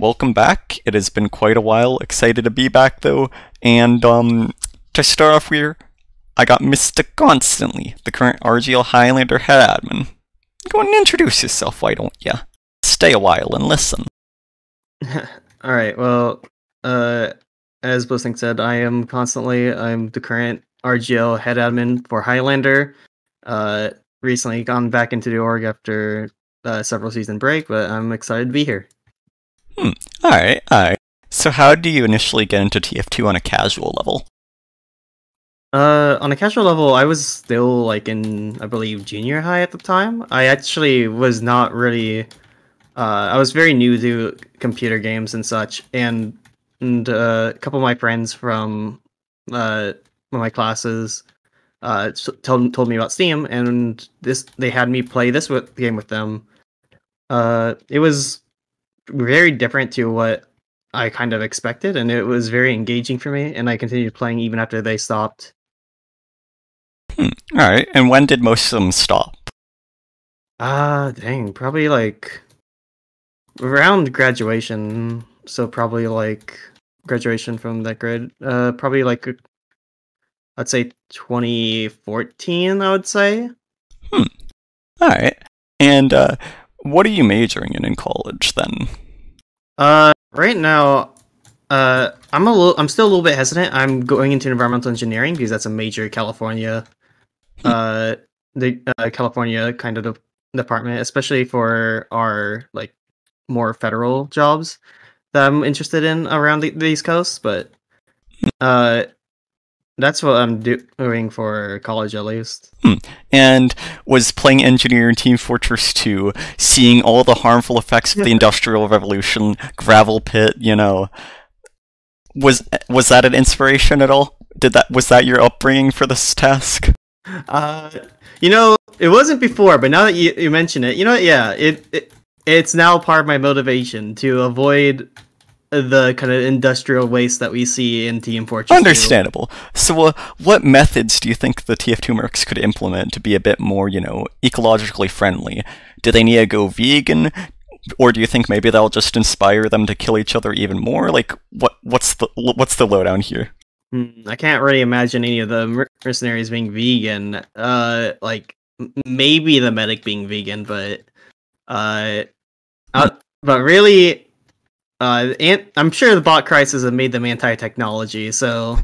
welcome back. It has been quite a while. Excited to be back though. And um, to start off here, I got Mr. Constantly, the current RGL Highlander head admin. Go and introduce yourself, why don't ya? Stay a while and listen. All right. Well, uh, as Blissing said, I am constantly. I'm the current RGL head admin for Highlander. Uh, recently gone back into the org after uh, several season break, but I'm excited to be here. Hmm. Alright, alright. So how do you initially get into TF2 on a casual level? Uh, on a casual level, I was still like in, I believe, junior high at the time. I actually was not really. Uh, I was very new to computer games and such, and and uh, a couple of my friends from uh, my classes uh, told told me about Steam, and this they had me play this with, game with them. Uh, it was very different to what I kind of expected, and it was very engaging for me. And I continued playing even after they stopped. Hmm. All right. And when did most of them stop? Ah, uh, dang, probably like around graduation. So probably like graduation from that grade. Uh, probably like I'd say 2014. I would say. Hmm. All right. And uh, what are you majoring in in college then? Uh, right now, uh, I'm a little, I'm still a little bit hesitant. I'm going into environmental engineering because that's a major California, hmm. uh, the uh, California kind of department, especially for our like more federal jobs that I'm interested in around the, the East Coast. But uh, that's what I'm do- doing for college, at least. Hmm. And was playing engineer in Team Fortress 2, seeing all the harmful effects of the Industrial Revolution, gravel pit, you know, was was that an inspiration at all? Did that was that your upbringing for this task? Uh, you know, it wasn't before, but now that you, you mention it, you know, yeah, it, it it's now part of my motivation to avoid the kind of industrial waste that we see in Team Fortress. Understandable. 2. So, uh, what methods do you think the TF2 mercs could implement to be a bit more, you know, ecologically friendly? Do they need to go vegan? Or do you think maybe that'll just inspire them to kill each other even more? Like, what what's the what's the lowdown here? Hmm, I can't really imagine any of the mercenaries being vegan. Uh, like maybe the medic being vegan, but uh, uh but really uh, and I'm sure the bot crisis have made them anti-technology, so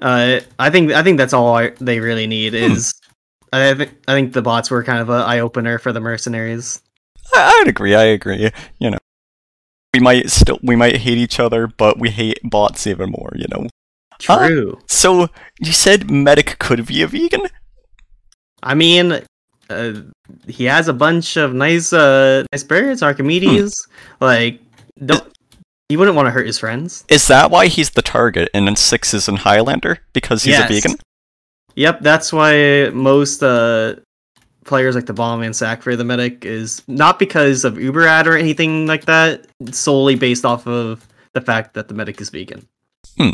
uh, I think I think that's all I, they really need hmm. is. I think I think the bots were kind of an eye opener for the mercenaries. I, would agree. I agree. You know, we might still we might hate each other, but we hate bots even more. You know. True. Uh, so you said medic could be a vegan. I mean, uh, he has a bunch of nice uh nice birds, Archimedes. Hmm. Like don't he wouldn't want to hurt his friends. Is that why he's the target and then Six is in Highlander? Because he's yes. a vegan? Yep, that's why most uh players like the bomb and sack for the medic is not because of Uber ad or anything like that, it's solely based off of the fact that the medic is vegan. Hmm.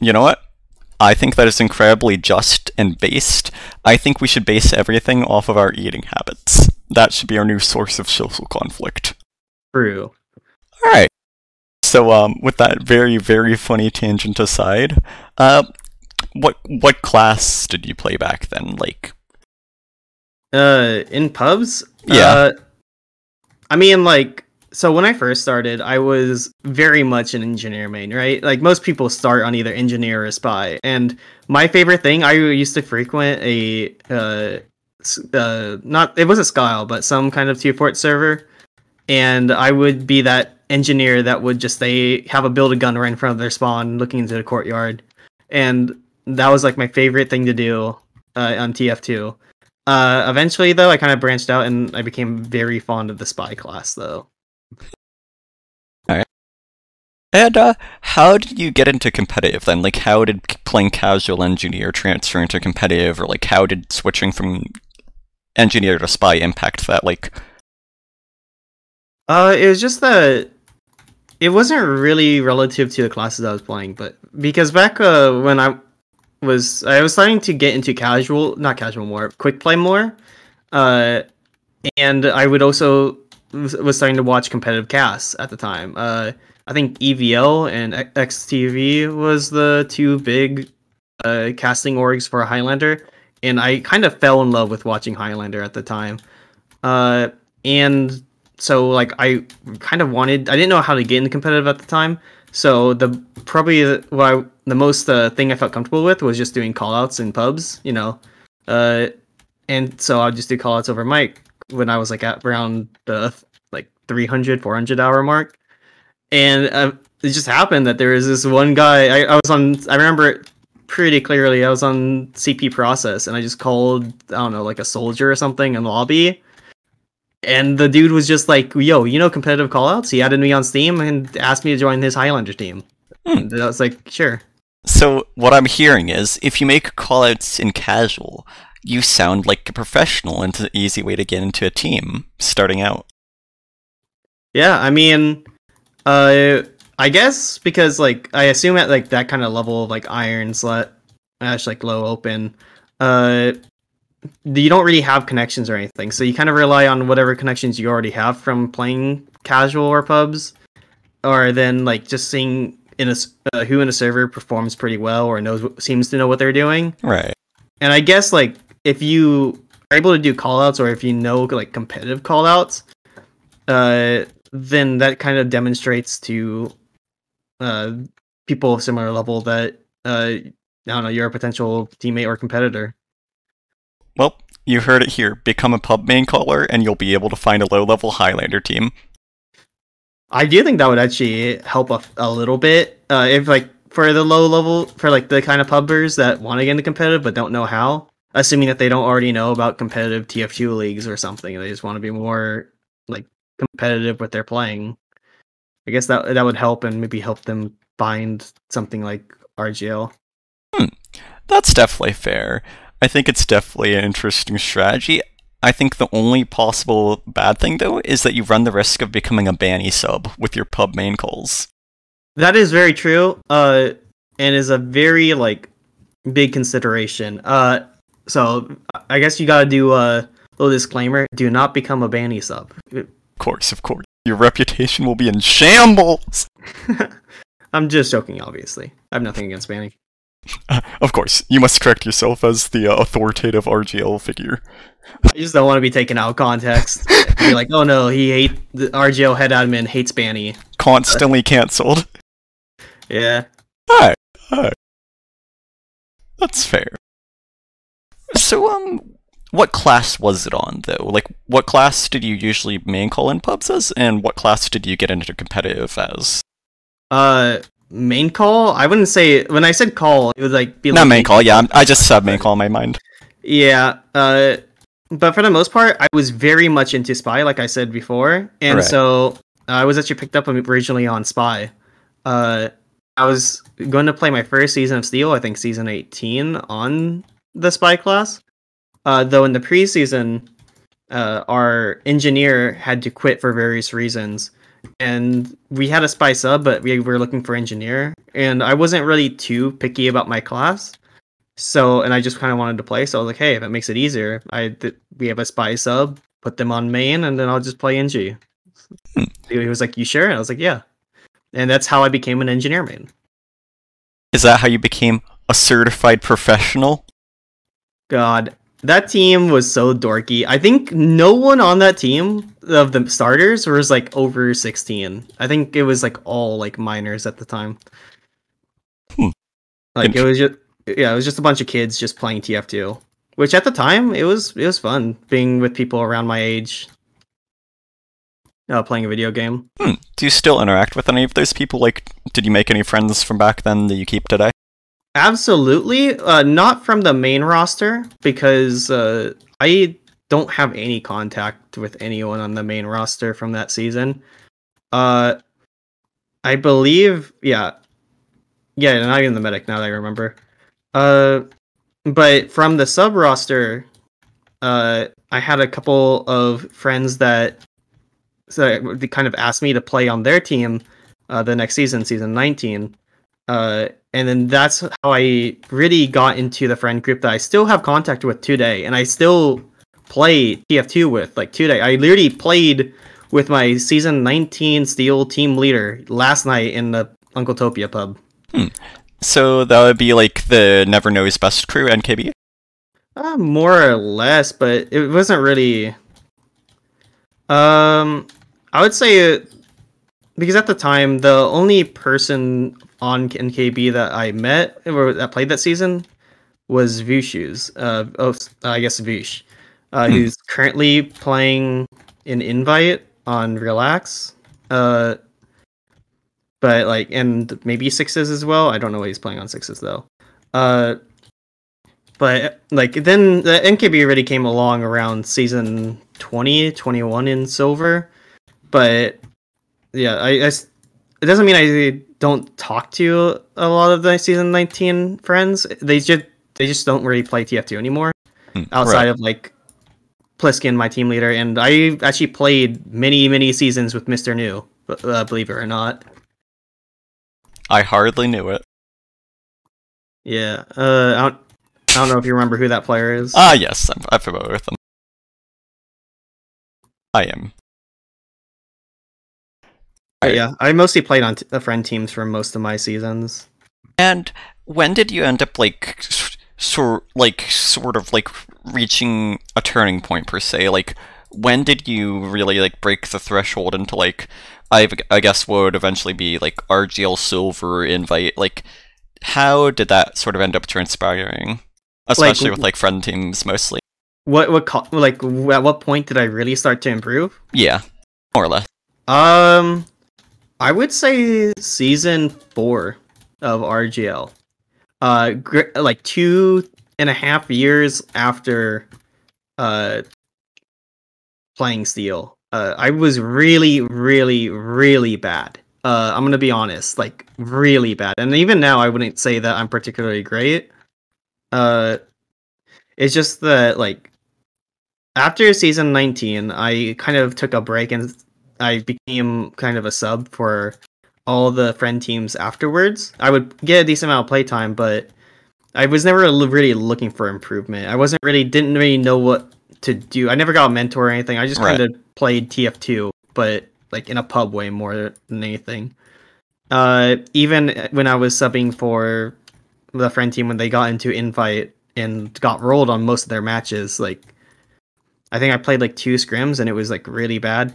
You know what? I think that is incredibly just and based. I think we should base everything off of our eating habits. That should be our new source of social conflict. True. Alright. So, um, with that very, very funny tangent aside, uh, what what class did you play back then? Like, uh, in pubs? Yeah. Uh, I mean, like, so when I first started, I was very much an engineer main, right? Like most people start on either engineer or spy. And my favorite thing, I used to frequent a uh, uh not it wasn't Skial, but some kind of tier fort server, and I would be that engineer that would just they have a build a gun right in front of their spawn, looking into the courtyard, and that was like my favorite thing to do uh, on TF2. Uh, eventually, though, I kind of branched out and I became very fond of the spy class, though. And uh, how did you get into competitive then? Like, how did playing casual engineer transfer into competitive, or like, how did switching from engineer to spy impact that? Like, uh, it was just that it wasn't really relative to the classes I was playing, but because back uh, when I was I was starting to get into casual, not casual more, quick play more, uh, and I would also was, was starting to watch competitive casts at the time. Uh, I think EVL and XTV was the two big uh, casting orgs for Highlander, and I kind of fell in love with watching Highlander at the time. Uh, and so like I kind of wanted, I didn't know how to get into competitive at the time. So the probably what I, the most uh, thing I felt comfortable with was just doing callouts in pubs, you know, uh, and so I'd just do callouts over mic when I was like at around the like 300, 400 hour mark, and uh, it just happened that there was this one guy. I, I was on. I remember it pretty clearly. I was on CP process, and I just called I don't know like a soldier or something in the lobby. And the dude was just like, "Yo, you know competitive callouts?" He added me on Steam and asked me to join his Highlander team. Hmm. And I was like, "Sure." So what I'm hearing is, if you make callouts in casual, you sound like a professional, and it's an easy way to get into a team starting out. Yeah, I mean, uh, I guess because like I assume at like that kind of level of like iron slut, actually like low open, uh, you don't really have connections or anything, so you kind of rely on whatever connections you already have from playing casual or pubs, or then like just seeing in a uh, who in a server performs pretty well or knows seems to know what they're doing. Right. And I guess like if you are able to do callouts or if you know like competitive callouts, uh, then that kind of demonstrates to uh, people of similar level that uh, I don't know you're a potential teammate or competitor. Well, you heard it here. Become a pub main caller, and you'll be able to find a low-level Highlander team. I do think that would actually help a, a little bit uh, if like for the low level for like the kind of pubbers that want to get into competitive but don't know how. Assuming that they don't already know about competitive TF2 leagues or something, they just want to be more like competitive with their playing. I guess that that would help and maybe help them find something like RGL. That's definitely fair. I think it's definitely an interesting strategy. I think the only possible bad thing, though, is that you run the risk of becoming a banny sub with your pub main calls. That is very true. Uh, and is a very like big consideration. Uh, so I guess you gotta do a little disclaimer: do not become a banny sub. Of course, of course. Your reputation will be in shambles! I'm just joking, obviously. I have nothing against banning. of course, you must correct yourself as the uh, authoritative RGL figure. I just don't want to be taken out of context. be like, oh no, he hate the RGL head admin hates Banny. Constantly cancelled. Yeah. Alright, alright. That's fair. So, um, what class was it on, though? Like, what class did you usually main call in pubs as, and what class did you get into competitive as? Uh, main call. I wouldn't say when I said call, it would like be Not like main call, yeah, I just said main call in my mind. Yeah. Uh, but for the most part, I was very much into Spy, like I said before, and Right. so I was actually picked up originally on Spy. Uh, I was going to play my first season of Steel, I think season 18, on the Spy class. Uh, though in the preseason, uh, our engineer had to quit for various reasons, and we had a Spy sub, but we were looking for engineer, and I wasn't really too picky about my class. So, and I just kind of wanted to play. So I was like, hey, if it makes it easier, I th- we have a spy sub, put them on main, and then I'll just play engie. Hmm. He was like, you sure? And I was like, yeah. And that's how I became an engineer main. Is that how you became a certified professional? God, that team was so dorky. I think no one on that team of the starters was like over 16. I think it was like all like minors at the time. Hmm. Like it was just yeah, it was just a bunch of kids just playing TF2, which at the time it was it was fun being with people around my age. Uh, playing a video game. Hmm. Do you still interact with any of those people? Like, did you make any friends from back then that you keep today? Absolutely, uh, not from the main roster because uh, I don't have any contact with anyone on the main roster from that season. Uh, I believe, yeah, yeah, not even the medic. Now that I remember. Uh, but from the sub roster, uh, I had a couple of friends that so they kind of asked me to play on their team uh, the next season, season 19. Uh, and then that's how I really got into the friend group that I still have contact with today, and I still play TF2 with like today. I literally played with my season 19 Steel team leader last night in the Uncletopia pub. So that would be like the Never Knows Best crew, NKB. Uh, more or less, but it wasn't really. Um, I would say it, because at the time the only person on NKB that I met or that played that season was Vushus. Uh, oh, I guess Vush, uh, Hmm. who's currently playing an invite on Relax. Uh, but like, and maybe sixes as well. I don't know what he's playing on sixes though. Uh, but like then the NKB already came along around season 20, 21 in silver. But yeah, I, I it doesn't mean I don't talk to a lot of the season 19 friends. They just they just don't really play TF2 anymore Hmm, outside right. of like Pliskin, my team leader, and I actually played many many seasons with Mr. New, uh, believe it or not. I hardly knew it. Yeah, uh, I don't, I don't know if you remember who that player is. Ah, yes, I'm, I'm familiar with them. I am. But yeah, I mostly played on the friend teams for most of my seasons. And when did you end up like sort like sort of like reaching a turning point per se? Like when did you really like break the threshold into like I I guess what would eventually be like RGL Silver invite? Like how did that sort of end up transpiring? Especially with like friend teams mostly. What what like at what point did I really start to improve? Yeah, more or less. Um, I would say season four of RGL. Uh, gr- like two and a half years after uh playing Steel. Uh, I was really, really, really bad. Uh, I'm gonna be honest, like really bad. And even now, I wouldn't say that I'm particularly great. Uh, it's just that like after season 19, I kind of took a break and I became kind of a sub for all the friend teams afterwards. I would get a decent amount of playtime, but I was never really looking for improvement. I wasn't really didn't really know what to do. I never got a mentor or anything. I just Right. kind of played TF2, but like in a pub way more than anything. Uh, even when I was subbing for the friend team when they got into invite and got rolled on most of their matches, like I think I played like two scrims and it was like really bad.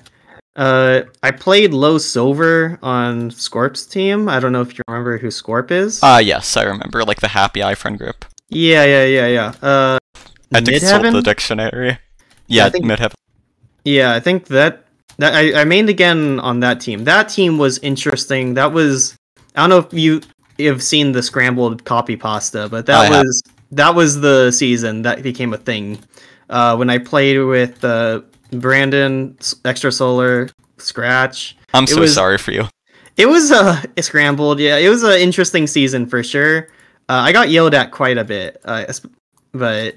Uh, I played low silver on Scorp's team. I don't know if you remember who Scorp is. Ah, yes, I remember like the Happy Eye friend group. yeah, yeah, yeah, yeah. Uh, I had to consult the dictionary. Yeah, I think- Midheaven. Yeah, I think that that I, I mained again on that team. That team was interesting. That was I don't know if you have seen the scrambled copy pasta, but that I have. was that was the season that became a thing. Uh, when I played with uh, Brandon, S- Extra Solar, Scratch, I'm so was- sorry for you. it was uh scrambled. Yeah, it was an interesting season for sure. Uh, I got yelled at quite a bit, uh, but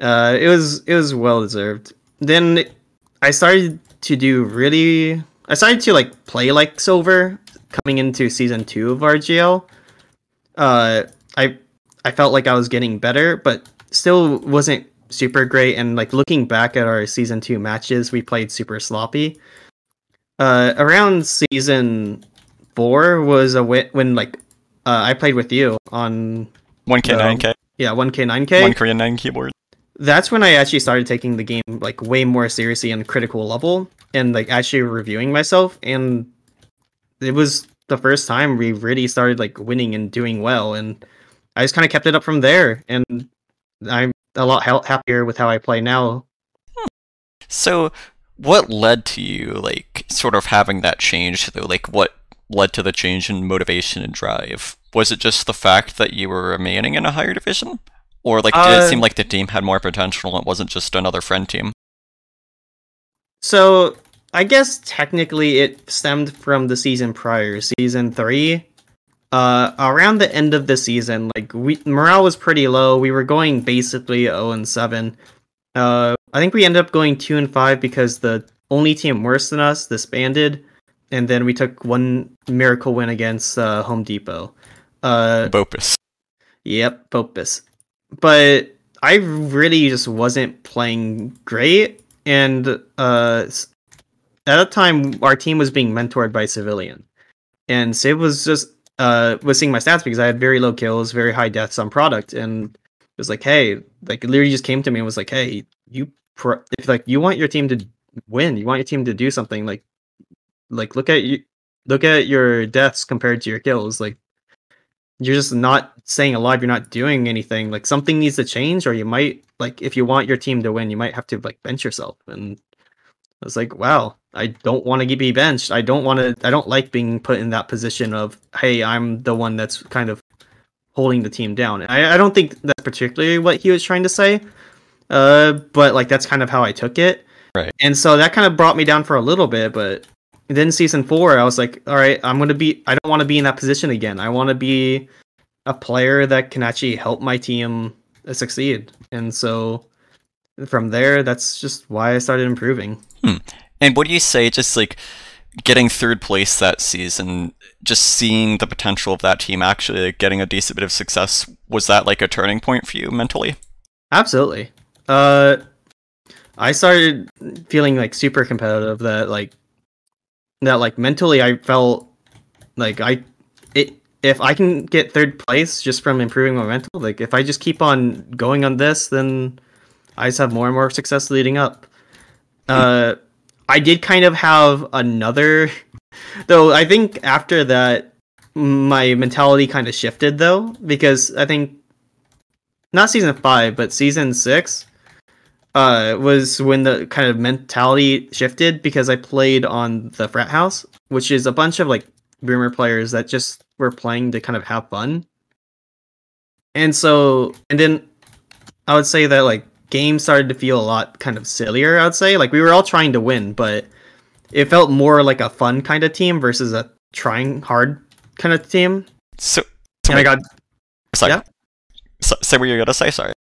uh, it was it was well deserved. Then I started to do really. I started to like play like silver coming into season two of RGL. Uh, I I felt like I was getting better, but still wasn't super great. And like looking back at our season two matches, we played super sloppy. Uh, around season four was a win when like uh, I played with you on 1K, 9K, yeah 1K 9K. 1 Korean 9 keyboard. That's when I actually started taking the game like way more seriously on critical level and like actually reviewing myself and it was the first time we really started like winning and doing well and I just kind of kept it up from there and I'm a lot happier with how I play now. So, what led to you, like, sort of having that change, though? Like, what led to the change in motivation and drive? Was it just the fact that you were remaining in a higher division? Or, like, did Uh, it seem like the team had more potential and it wasn't just another friend team? So I guess technically it stemmed from the season prior, season three. Uh, around the end of the season, like we morale was pretty low. We were going basically zero and seven. Uh, I think we ended up going two and five because the only team worse than us disbanded, and then we took one miracle win against uh, Home Depot. Uh, Bopus. Yep, Popus. But I really just wasn't playing great, and uh, at that time our team was being mentored by Civilian, and Civ was just uh was seeing my stats because I had very low kills, very high deaths on product, and it was like, hey, like literally just came to me and was like, hey, you pro- if like you want your team to win, you want your team to do something, like like look at you look at your deaths compared to your kills, like you're just not staying alive you're not doing anything like something needs to change or you might like if you want your team to win you might have to like bench yourself and i was like wow i don't want to be benched i don't want to i don't like being put in that position of hey i'm the one that's kind of holding the team down i, I don't think that's particularly what he was trying to say uh but like that's kind of how i took it Right. and so that kind of brought me down for a little bit but then season four, I was like, all right, I'm gonna be. I don't want to be in that position again. I want to be a player that can actually help my team succeed. And so from there, that's just why I started improving. And what do you say, just like getting third place that season, just seeing the potential of that team actually like, getting a decent bit of success, was that like a turning point for you mentally? Absolutely. Uh, I started feeling like super competitive. That like that like mentally, I felt like I it if I can get third place just from improving my mental, like if I just keep on going on this, then I just have more and more success leading up. Uh, I did kind of have another, though. I think after that, my mentality kind of shifted though, because I think not season five, but season six uh, was when the kind of mentality shifted because I played on the frat house, which is a bunch of like boomer players that just were playing to kind of have fun. And so, and then I would say that like games started to feel a lot kind of sillier. I would say like we were all trying to win, but it felt more like a fun kind of team versus a trying hard kind of team. So, so And I got sorry. yeah. So, say what you're gonna say. Sorry.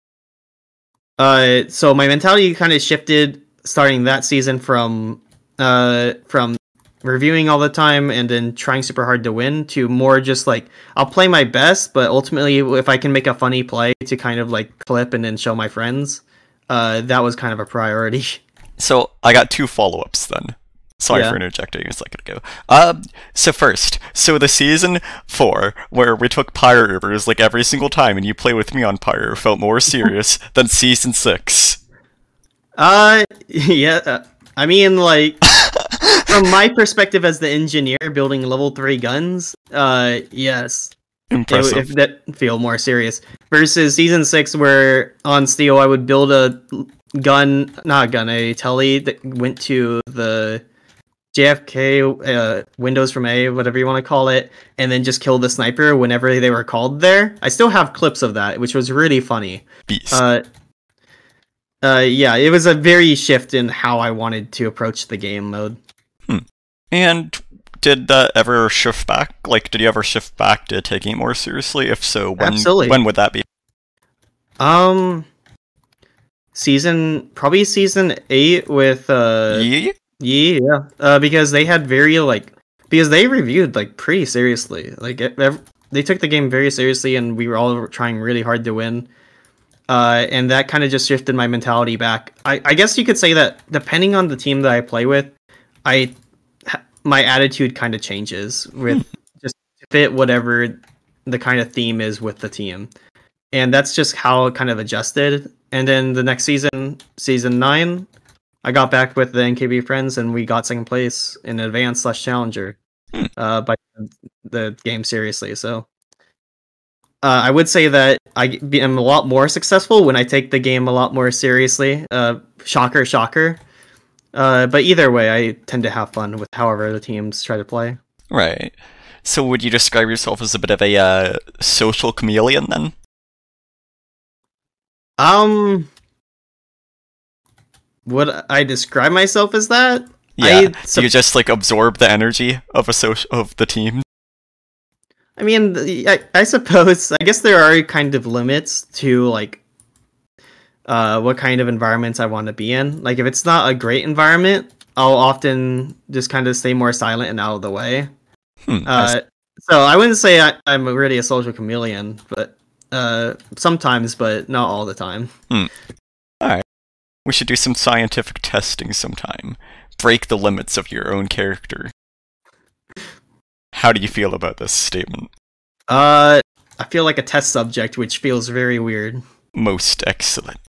Uh, so my mentality kind of shifted starting that season from uh from reviewing all the time and then trying super hard to win to more just like I'll play my best, but ultimately if I can make a funny play to kind of like clip and then show my friends, uh, that was kind of a priority. So I got two follow-ups then. Sorry Yeah. for interjecting a second ago. Um, so first, so the season four where we took Pyre Rivers like every single time, and you play with me on Pyre felt more serious than season six. Uh, yeah. uh, I mean, like from my perspective as the engineer building level three guns, uh, yes, it, if that feel more serious. Versus season six where on steel i would build a gun not a gun a telly that went to the jfk uh, windows from a whatever you want to call it and then just kill the sniper whenever they were called there. I still have clips of that which was really funny. Beast. uh, uh, yeah it was a very shift in how i wanted to approach the game mode. And did that ever shift back? Like, did you ever shift back to taking it more seriously? If so, when Absolutely. when would that be? um season probably season eight with uh Yee? Yeah, yeah. Uh, because they had very like because they reviewed like pretty seriously. Like it, they took the game very seriously, and we were all trying really hard to win. Uh, and that kind of just shifted my mentality back. I, I guess you could say that depending on the team that I play with, I my attitude kind of changes with just fit whatever the kind of theme is with the team, and that's just how it kind of adjusted. And then the next season, season nine, I got back with the NKB friends and we got second place in advanced slash challenger Hmm. uh, by the game seriously. So uh, I would say that I am a lot more successful when I take the game a lot more seriously. Uh, shocker, shocker. Uh, but either way, I tend to have fun with however the teams try to play. Right. So would you describe yourself as a bit of a uh, social chameleon then? Um, would I describe myself as that? Yeah. Do you just like absorb the energy of a social of the team? I mean, I, I suppose I guess there are kind of limits to like uh what kind of environments I want to be in. Like if it's not a great environment, I'll often just kind of stay more silent and out of the way. Hmm. Uh so I wouldn't say I, I'm really a social chameleon, but uh sometimes but not all the time. Hmm. Alright. We should do some scientific testing sometime. Break the limits of your own character. How do you feel about this statement? Uh, I feel like a test subject, which feels very weird. Most excellent.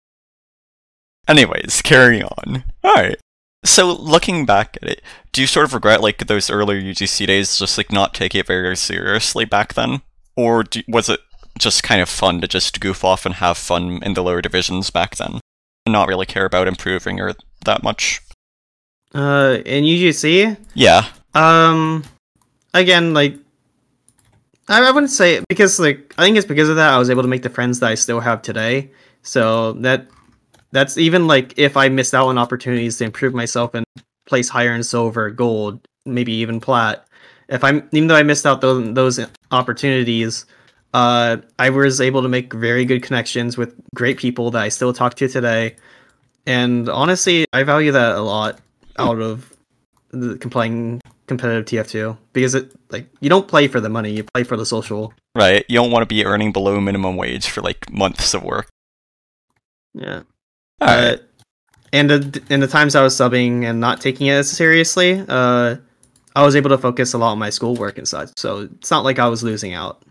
Anyways, carry on. Alright. So, looking back at it, do you sort of regret, like, those earlier UGC days, just, like, not taking it very seriously back then? Or do, was it just kind of fun to just goof off and have fun in the lower divisions back then? And not really care about improving or that much? Uh, in UGC, Yeah. um, again, like, I, I wouldn't say because like I think it's because of that I was able to make the friends that I still have today. So that that's even like if I missed out on opportunities to improve myself and place higher in silver, gold, maybe even plat. If I'm even though I missed out those those opportunities, uh, I was able to make very good connections with great people that I still talk to today. And honestly, I value that a lot out of the playing competitive TF2 because it like you don't play for the money, you play for the social. Right. You don't want to be earning below minimum wage for, like, months of work. Yeah. Uh, and the, in the times I was subbing and not taking it as seriously, uh, I was able to focus a lot on my schoolwork and such. So it's not like I was losing out.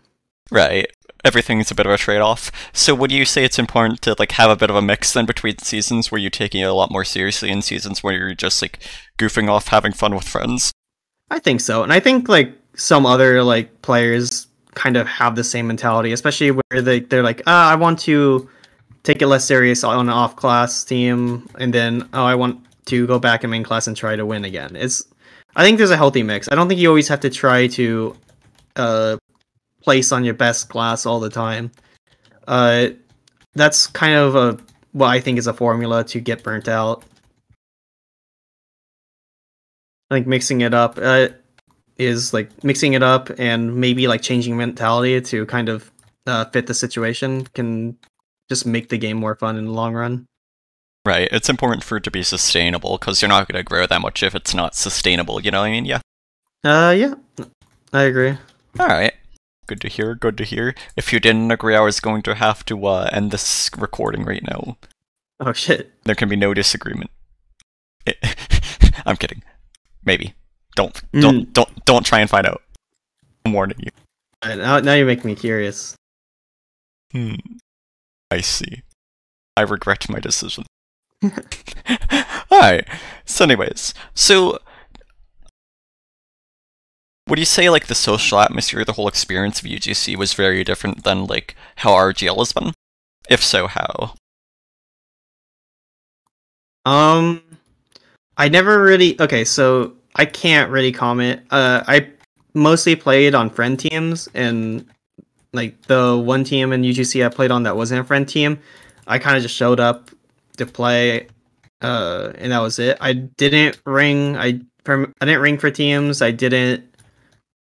Right. Everything's a bit of a trade-off. So would you say it's important to like have a bit of a mix then between seasons where you're taking it a lot more seriously and seasons where you're just like goofing off, having fun with friends? I think so, and I think like some other like players kind of have the same mentality, especially where they they're like, ah, I want to take it less serious on an off class team, and then oh, I want to go back in main class and try to win again. It's I think there's a healthy mix. I don't think you always have to try to uh, place on your best class all the time. Uh, that's kind of a what I think is a formula to get burnt out. I think mixing it up uh, is like mixing it up and maybe like changing mentality to kind of uh, fit the situation can just make the game more fun in the long run. Right. It's important for it to be sustainable because you're not going to grow that much if it's not sustainable. You know what I mean? Yeah. Uh, yeah, I agree. All right. Good to hear. Good to hear. If you didn't agree, I was going to have to uh, end this recording right now. Oh shit. There can be no disagreement. I'm kidding. Maybe. Don't don't don't don't try and find out. I'm warning you. Now, now you make me curious. Hmm. I see. I regret my decision. Alright. So anyways, so would you say like the social atmosphere, the whole experience of UGC was very different than like how RGL has been? If so, how? Um, I never really. Okay, so I can't really comment. Uh, I mostly played on friend teams, and like the one team in UGC I played on that wasn't a friend team, I kind of just showed up to play, uh, and that was it. I didn't ring. I I didn't ring for teams. I didn't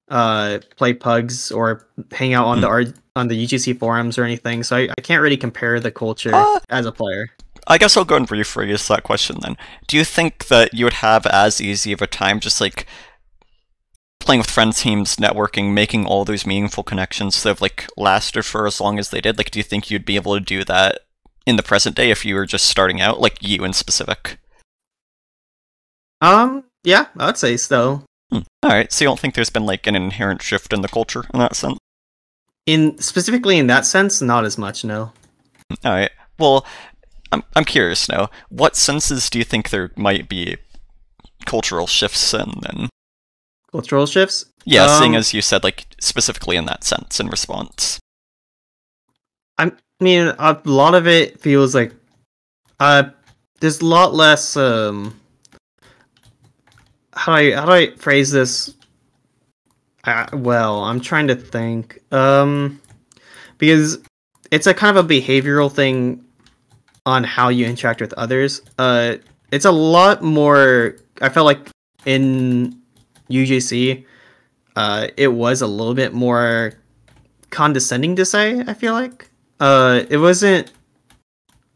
uh play pugs or hang out on the R- on the UGC forums or anything. So I, I can't really compare the culture Uh, as a player. I guess I'll go and rephrase that question then. Do you think that you would have as easy of a time just like playing with friends, teams, networking, making all those meaningful connections that have like lasted for as long as they did? Like, do you think you'd be able to do that in the present day if you were just starting out, like you in specific? Um, yeah, I'd say so. Hmm. All right, so you don't think there's been like an inherent shift in the culture in that sense? In specifically in that sense, not as much. No. All right. Well, I'm I'm curious now. What senses do you think there might be cultural shifts in then? Cultural shifts. Yeah, seeing Um, as you said, like specifically in that sense in response. I mean, a lot of it feels like uh, there's a lot less. Um, how do I how do I phrase this? Uh, well, I'm trying to think. Um, because it's a kind of a behavioral thing on how you interact with others. Uh, it's a lot more. I felt like in UGC, uh, it was a little bit more condescending to say. I feel like uh, it wasn't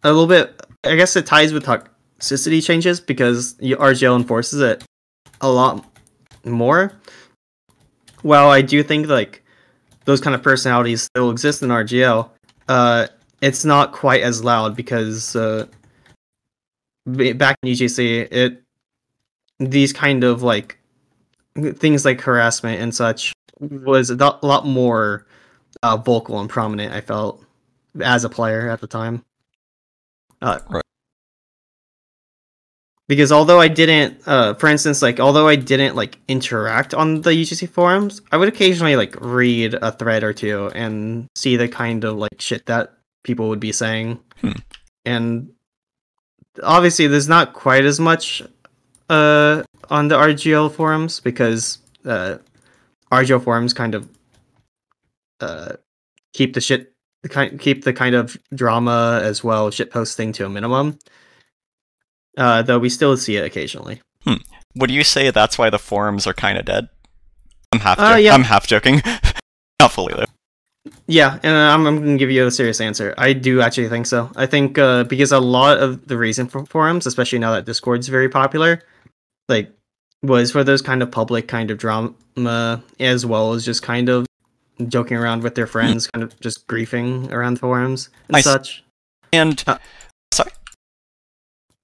a little bit. I guess it ties with toxicity changes because RGL enforces it a lot more. While I do think like those kind of personalities still exist in RGL, uh, it's not quite as loud because uh, back in UGC, it these kind of like things like harassment and such was a lot more uh, vocal and prominent. I felt as a player at the time. Uh, Right. Because although I didn't, uh, for instance, like although I didn't like interact on the UGC forums, I would occasionally like read a thread or two and see the kind of like shit that people would be saying, Hmm. and obviously there's not quite as much uh on the RGL forums because uh RGL forums kind of uh keep the shit the kind keep the kind of drama as well shit posting to a minimum. Uh though we still see it occasionally. Would you say that's why the forums are kind of dead? I'm half. Uh, yeah. I'm half joking. Not fully though. Yeah, and I'm, I'm going to give you a serious answer. I do actually think so. I think uh, because a lot of the reason for forums, especially now that Discord's very popular, like was for those kind of public kind of drama as well as just kind of joking around with their friends, kind of just griefing around forums and s- such. And Uh, sorry.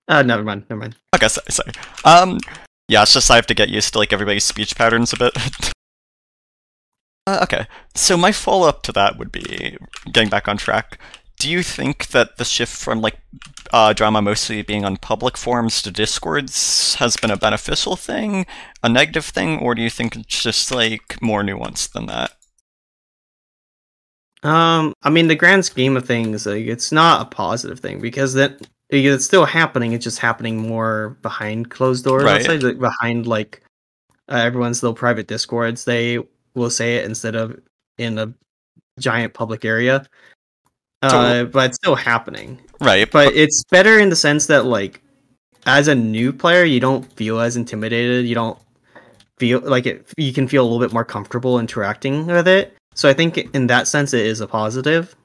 Uh, never mind, never mind. Okay, sorry, sorry. Um, yeah, it's just I have to get used to like everybody's speech patterns a bit. uh, okay, so my follow up to that would be getting back on track. Do you think that the shift from like uh, drama mostly being on public forums to discords has been a beneficial thing, a negative thing, or do you think it's just like more nuanced than that? Um, I mean, the grand scheme of things, like it's not a positive thing because that it's still happening. It's just happening more behind closed doors. Right. Outside, like, behind like uh, everyone's little private discords, they will say it instead of in a giant public area. So- Uh, but it's still happening. Right, But it's better in the sense that like, as a new player, you don't feel as intimidated. You don't feel like it. You can feel a little bit more comfortable interacting with it. So I think in that sense, it is a positive.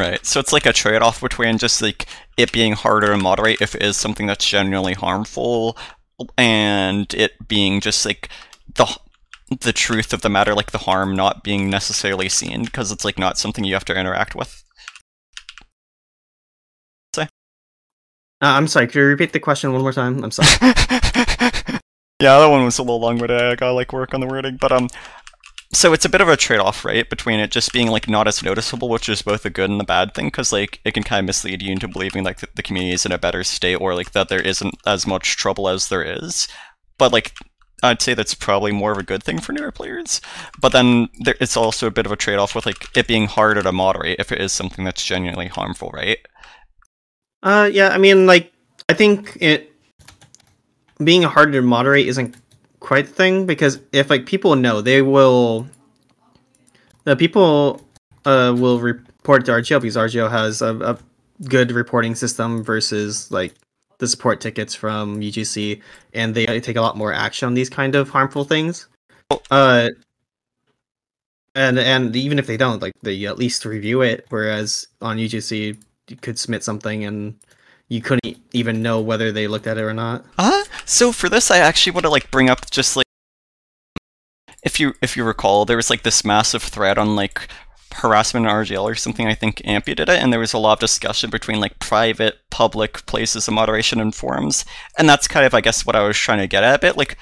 Right. So it's like a trade off between just like it being harder to moderate if it is something that's genuinely harmful and it being just like the the truth of the matter like the harm not being necessarily seen because it's like not something you have to interact with. Uh, I'm sorry. Could you repeat the question one more time? I'm sorry. yeah, that one was a little long-winded. I gotta like work on the wording, but um, so it's a bit of a trade-off, right, between it just being like not as noticeable, which is both a good and a bad thing, because like it can kind of mislead you into believing like that the community is in a better state, or like that there isn't as much trouble as there is. But like, I'd say that's probably more of a good thing for newer players. But then there, it's also a bit of a trade-off with like it being harder to moderate if it is something that's genuinely harmful, right? Uh, yeah. I mean, like, I think it being harder to moderate isn't quite the thing because if like people know, they will. The people uh will report to RGL because RGL has a, a good reporting system versus like the support tickets from UGC, and they take a lot more action on these kind of harmful things. Uh, and and even if they don't, like they at least review it. Whereas on UGC, you could submit something and you couldn't even know whether they looked at it or not. Uh, so for this, I actually want to like bring up just like if you if you recall, there was like this massive thread on like harassment in RGL or something. I think Ampy did it, and there was a lot of discussion between like private, public places of moderation and forums, and that's kind of I guess what I was trying to get at a bit. Like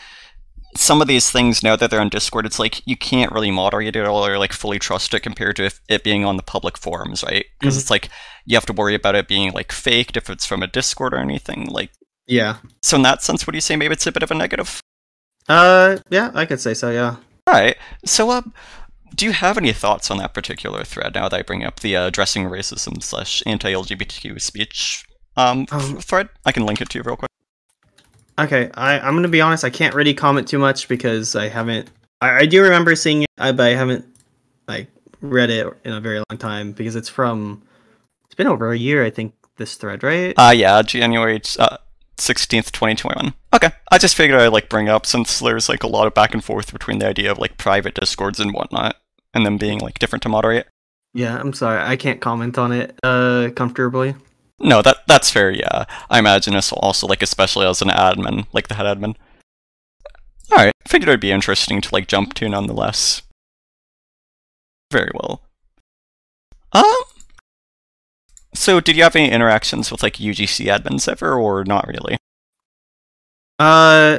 some of these things now that they're on Discord, it's like you can't really moderate it or like fully trust it compared to if it being on the public forums, right? Because Mhm. it's like you have to worry about it being like faked if it's from a Discord or anything. Like Yeah. so in that sense, would you say maybe it's a bit of a negative? Uh, yeah, I could say so. Yeah. All right. So, uh, do you have any thoughts on that particular thread now that I bring up the uh, addressing racism slash anti-LGBTQ speech um, Um, thread? I can link it to you real quick. Okay, I I'm gonna be honest. I can't really comment too much because I haven't. I, I do remember seeing it, but I haven't like read it in a very long time because it's from. It's been over a year, I think. This thread, right? Uh, yeah, January uh, 16th, 2021. Okay. I just figured I'd like bring up since there's like a lot of back and forth between the idea of like private discords and whatnot, and them being like different to moderate. yeah, I'm sorry. I can't comment on it uh comfortably. No, that that's fair. Yeah, I imagine it's also like especially as an admin, like the head admin. All right, figured it'd be interesting to like jump to nonetheless. Very well. Um. So, did you have any interactions with like UGC admins ever, or not really? Uh,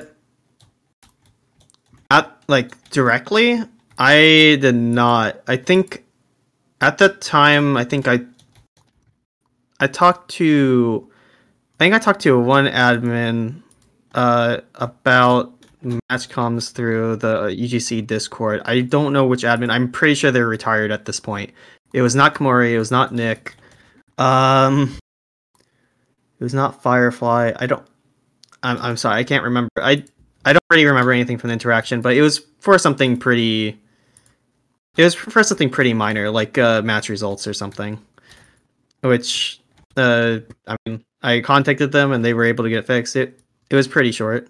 at like directly, I did not. I think at the time, I think I I talked to I think I talked to one admin uh about match comms through the UGC Discord. I don't know which admin. I'm pretty sure they're retired at this point. It was not Komori, it was not Nick. Um it was not Firefly. I don't I'm I'm sorry, I can't remember. I I don't really remember anything from the interaction, but it was for something pretty it was for something pretty minor, like uh, match results or something. Which uh I mean I contacted them and they were able to get it fixed. It it was pretty short.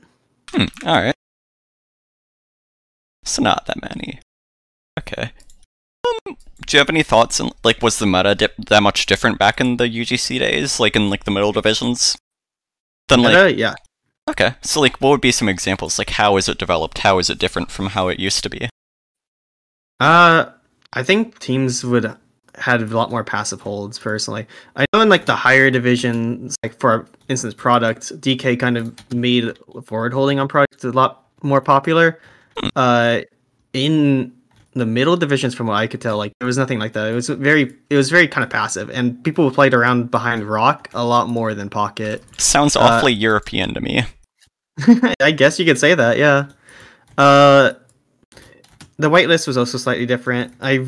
Hmm, alright. So not that many. Okay. Um, do you have any thoughts on like was the meta dip that much different back in the UGC days, like in like the middle divisions? Than like Uh, yeah. okay, so like what would be some examples? Like how is it developed? How is it different from how it used to be? Uh, I think teams would had a lot more passive holds personally. I know in like the higher divisions, like for instance, product DK kind of made forward holding on product a lot more popular. Uh, in the middle divisions, from what I could tell, like there was nothing like that. It was very, it was very kind of passive, and people played around behind rock a lot more than pocket. Sounds Uh, awfully European to me. I guess you could say that, yeah. Uh, the whitelist was also slightly different. I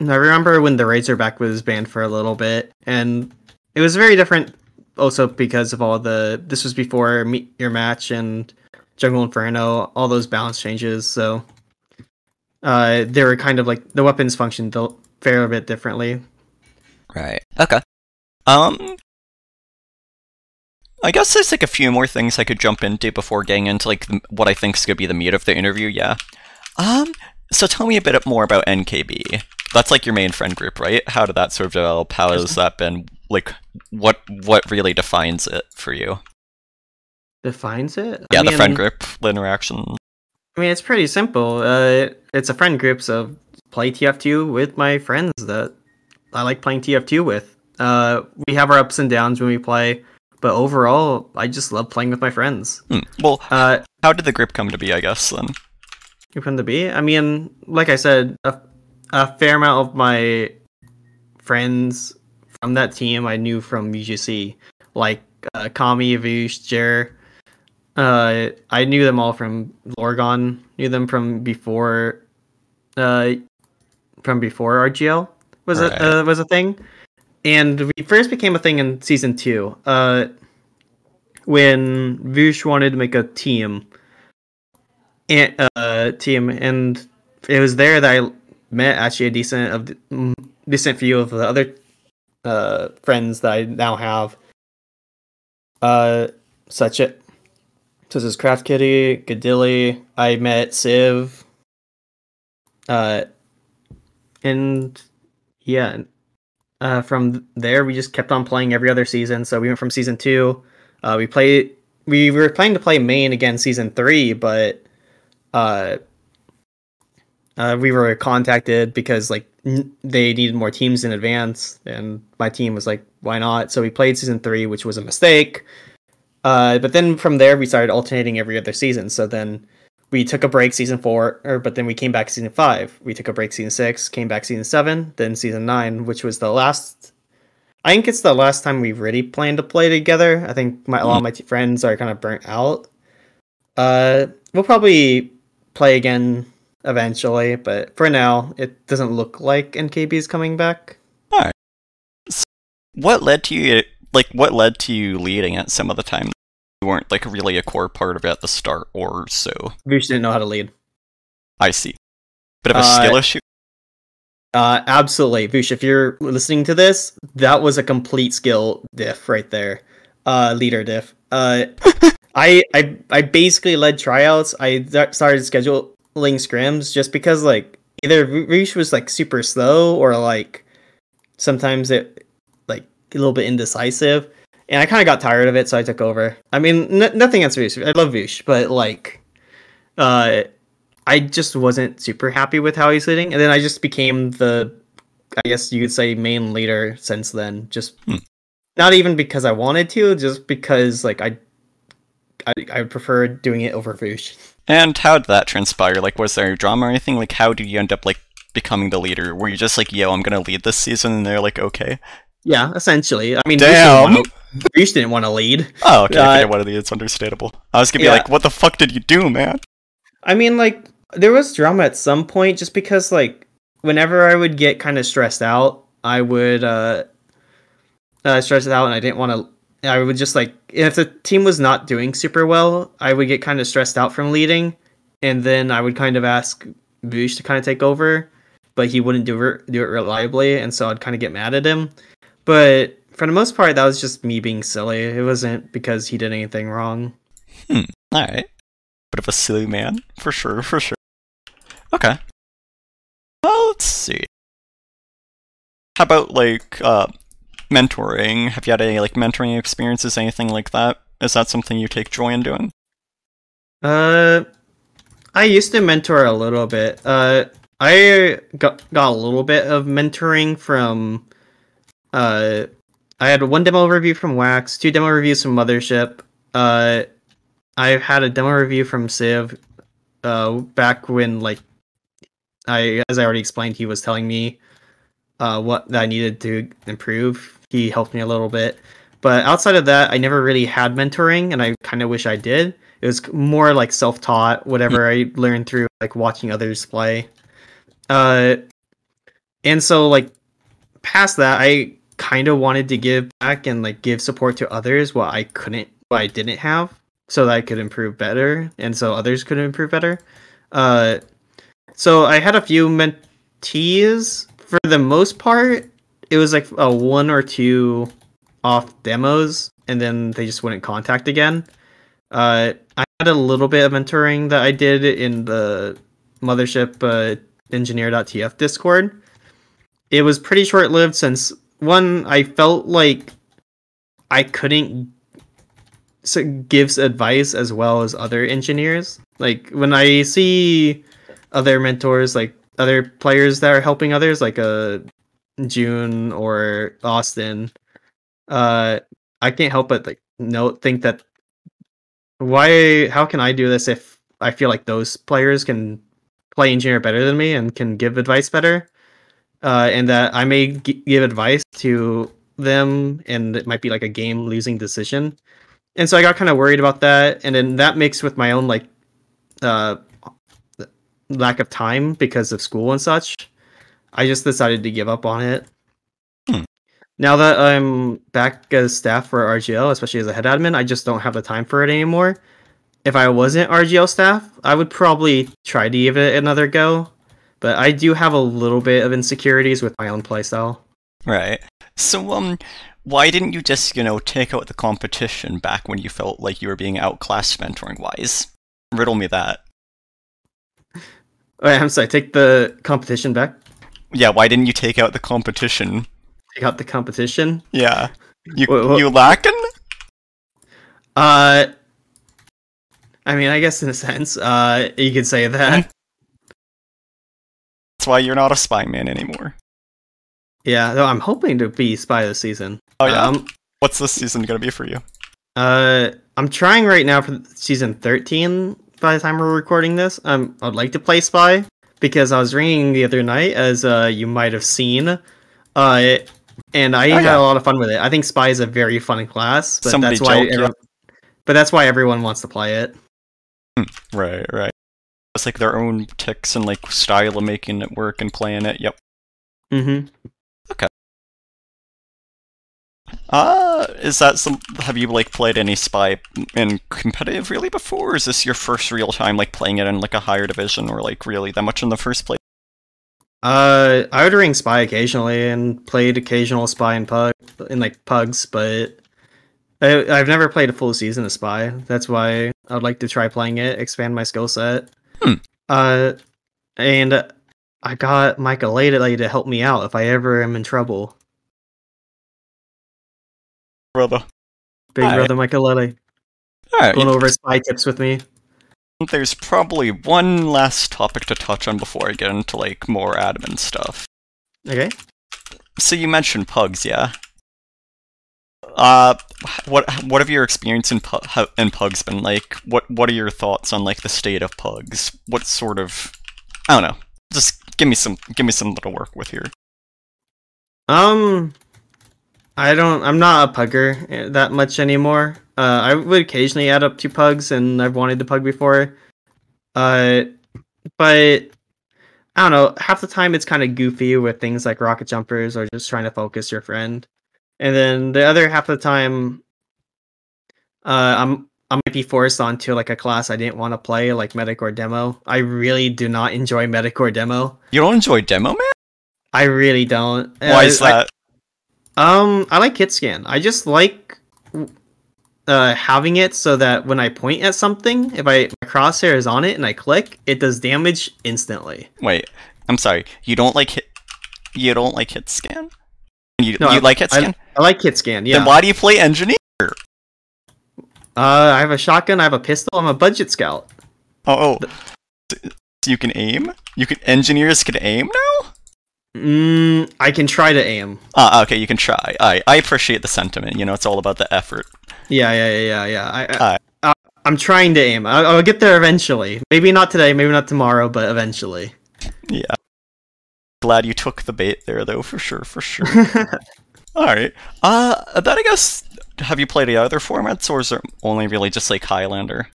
I remember when the Razorback was banned for a little bit, and it was very different. Also because of all the this was before meet your match and Jungle Inferno, all those balance changes. So uh, they were kind of like the weapons functioned a fair bit differently. Right. Okay. Um I guess there's like a few more things I could jump into before getting into like the, what I think is gonna be the meat of the interview. Yeah. Um. So tell me a bit more about NKB. That's like your main friend group, right? How did that sort of develop? How has that been? Like, what what really defines it for you? Defines it. I Yeah, the friend group, the interaction. I mean, it's pretty simple. Uh, it's a friend group, so play TF2 with my friends that I like playing TF2 with. Uh, we have our ups and downs when we play, but overall, I just love playing with my friends. Hmm. Well, Uh, how did the group come to be? I guess then. Who from the B? I mean, like I said, a, a fair amount of my friends from that team I knew from UGC, like uh, Kami, Avush, Jer. Uh, I knew them all from Lorgon. Knew them from before, uh, from before RGL was Right. a uh, was a thing, and we first became a thing in season two. Uh, when Vush wanted to make a team, and team, and it was there that I met actually a decent of the- decent few of the other uh friends that I now have. Uh, such a such as Craft Kitty, Gadilly. I met Civ. Uh, and yeah, uh, from there we just kept on playing every other season. So we went from season two. Uh, we played. We were planning to play main again season three, but uh, uh, we were contacted because like n- they needed more teams in advance, and my team was like, "Why not?" So we played season three, which was a mistake. Uh, but then from there we started alternating every other season. So then we took a break season four, or but then we came back season five. We took a break season six, came back season seven, then season nine, which was the last. I think it's the last time we really planned to play together. I think my, a lot of my t- friends are kind of burnt out. Uh, we'll probably play again eventually, but for now, it doesn't look like NKB is coming back. All right. What led to you? Like, what led to you leading it some of the time? You weren't like really a core part of it at the start, or so. Vush didn't know how to lead. I see. Bit of a Uh, skill issue. Uh, absolutely, Vush. If you're listening to this, that was a complete skill diff right there. Uh, leader diff. Uh, I I I basically led tryouts. I started scheduling scrims just because like either Vush was like super slow or like sometimes it like a little bit indecisive, and I kind of got tired of it, so I took over. I mean, n- nothing against Vush. I love Vush, but like, uh, I just wasn't super happy with how he's leading, and then I just became the I guess you could say main leader since then. Just Hmm. not even because I wanted to, just because like I I, I prefer doing it over Voosh. And how did that transpire? Like, was there drama or anything? Like, how did you end up like becoming the leader? Were you just like, "Yo, I'm gonna lead this season," and they're like, "Okay." Yeah, essentially. I mean, Damn. Voosh didn't, wanna, Voosh didn't want to lead. Oh, okay. Uh, I one of these. It's understandable. I was gonna be Yeah. like, "What the fuck did you do, man?" I mean, like there was drama at some point, just because like whenever I would get kind of stressed out, I would uh, uh stressed out, and I didn't want to. I would just like if the team was not doing super well, I would get kind of stressed out from leading, and then I would kind of ask Voosh to kind of take over, but he wouldn't do it do it reliably, and so I'd kind of get mad at him. But for the most part, that was just me being silly. It wasn't because he did anything wrong. Hmm. All right. Bit of a silly man, for sure, for sure. Okay. Well, let's see. How about like uh, mentoring? Have you had any like mentoring experiences, anything like that? Is that something you take joy in doing? Uh, I used to mentor a little bit. Uh, I got got a little bit of mentoring from. Uh, I had one demo review from Wax, two demo reviews from Mothership. Uh, I've had a demo review from Civ. Uh, back when like, I as I already explained, he was telling me, uh, what I needed to improve. He helped me a little bit, but outside of that, I never really had mentoring, and I kind of wish I did. It was more like self-taught whatever i learned through like watching others play. Uh and so like past that i kind of wanted to give back and like give support to others what i couldn't what i didn't have so that i could improve better and so others could improve better. Uh so i had a few mentees for the most part it was like a one or two off demos and then they just wouldn't contact again uh, I had a little bit of mentoring that I did in the mothership uh, engineer.tf Discord. It was pretty short lived since one, I felt like I couldn't s- give advice as well as other engineers. Like when I see other mentors, like other players that are helping others, like uh, June or Austin, uh, I can't help but like no think that why how can i do this if i feel like those players can play engineer better than me and can give advice better? Uh, and that i may g- give advice to them and it might be like a game losing decision. And so i got kind of worried about that and then that mixed with my own like uh, lack of time because of school and such i just decided to give up on it Hmm. now that i'm back as staff for rgl especially as a head admin i just don't have the time for it anymore if i wasn't rgl staff i would probably try to give it another go but i do have a little bit of insecurities with my own playstyle Right. So, um, why didn't you just, you know, take out the competition back when you felt like you were being outclassed mentoring wise? Riddle me that. Wait, i'm sorry take the competition back Yeah, why didn't you take out the competition? take out the competition Yeah. You, Wha- wha- you lacking? uh i mean i guess in a sense uh you could say that That's why you're not a spy man anymore. yeah though i'm hoping to be spy this season Oh, yeah? um, What's this season gonna be for you? Uh, I'm trying right now for season 13. By the time we're recording this, um, I'd like to play Spy because I was ringing the other night, as uh, you might have seen. Uh, and I Oh, had yeah. a lot of fun with it. I think Spy is a very fun class, but Somebody that's why. everyone- But that's why everyone wants to play it. Right, right. It's like their own ticks and like style of making it work and playing it. Yep. Mm-hmm. Uh, is that some? Have you like played any spy in competitive really before? Or is this your first real time like playing it in like a higher division or like really that much in the first place? Uh, I would ring Spy occasionally and played occasional Spy and Pug in like Pugs, but I, I've never played a full season of Spy. That's why I'd like to try playing it, expand my skill set. Hmm. Uh, and I got Michael lately to help me out if I ever am in trouble. Brother. Big Alright. brother Michael Lele Alright, going over spy tips with me. there's probably one last topic to touch on before I get into like more admin stuff. Okay. so you mentioned pugs, yeah. Uh, what what have your experience in pu- in pugs been like? What what are your thoughts on like the state of pugs? What sort of I don't know. Just give me some give me something to work with here. Um, I don't. I'm not a pugger eh, that much anymore. Uh, I would occasionally add up to pugs, and I've wanted to pug before. Uh, but I don't know. Half the time, it's kind of goofy with things like rocket jumpers or just trying to focus your friend, and then the other half of the time, uh, I'm I might be forced onto like a class I didn't want to play, like medic or demo. I really do not enjoy medic or demo. You don't enjoy demo man? I really don't. Why is Uh, I- that? Um, I like hit scan. I just like uh having it so that when I point at something, if I my crosshair is on it and I click, it does damage instantly. Wait, I'm sorry. You don't like hit. You don't like hit scan. You No, you I- like hit I- scan? I like hit scan. Yeah. Then why do you play engineer? Uh, I have a shotgun. I have a pistol. I'm a budget scout. Oh, oh. So you can aim. You can engineers can aim now. Mm, I can try to aim. Ah, okay. You can try. I I appreciate the sentiment. You know, it's all about the effort. Yeah, yeah, yeah, yeah, yeah. I, I. I, I'm trying to aim. I, I'll get there eventually. Maybe not today. Maybe not tomorrow, but eventually. Yeah. Glad you took the bait there, though, for sure, for sure. All right. Uh, then I guess have you played the other formats, or is it only really just like Highlander?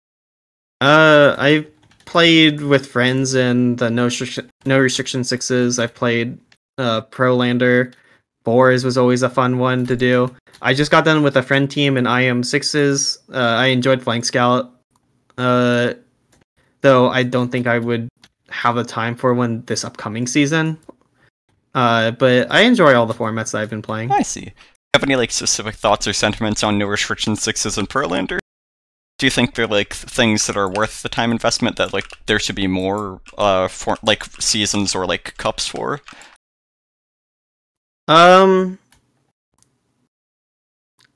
Uh, I played with friends in the no restriction no restriction sixes. I've played uh Prolander. Boars was always a fun one to do. I just got done with a friend team in IM sixes. Uh, I enjoyed Flank Scout. Uh, though I don't think I would have the time for one this upcoming season. Uh, but I enjoy all the formats that I've been playing. I see. Have any like specific thoughts or sentiments on no restriction sixes and Prolander? Do you think they're like things that are worth the time investment? That like there should be more uh for like seasons or like cups for? Um,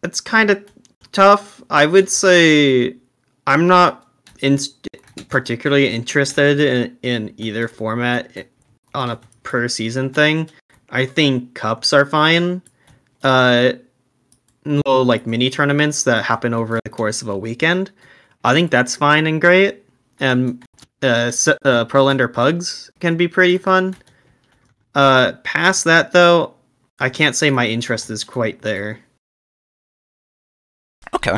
it's kind of tough. I would say I'm not in- particularly interested in, in either format on a per season thing. I think cups are fine. Uh, little like mini tournaments that happen over the course of a weekend. I think that's fine and great. And uh, uh Prolander Pugs can be pretty fun. Uh, past that though, I can't say my interest is quite there. Okay.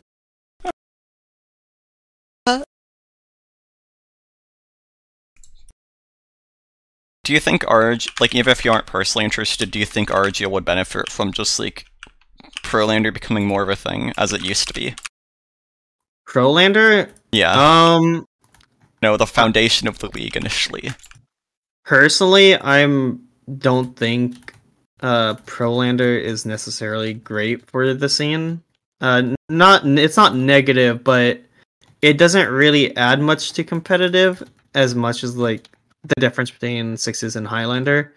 Do you think RG, like even if you aren't personally interested, do you think RGL would benefit from just like Prolander becoming more of a thing as it used to be? Prolander, Yeah. um, no, the foundation of the league initially. personally, I'm don't think uh Prolander is necessarily great for the scene. Uh, not it's not negative, but it doesn't really add much to competitive as much as like the difference between sixes and Highlander.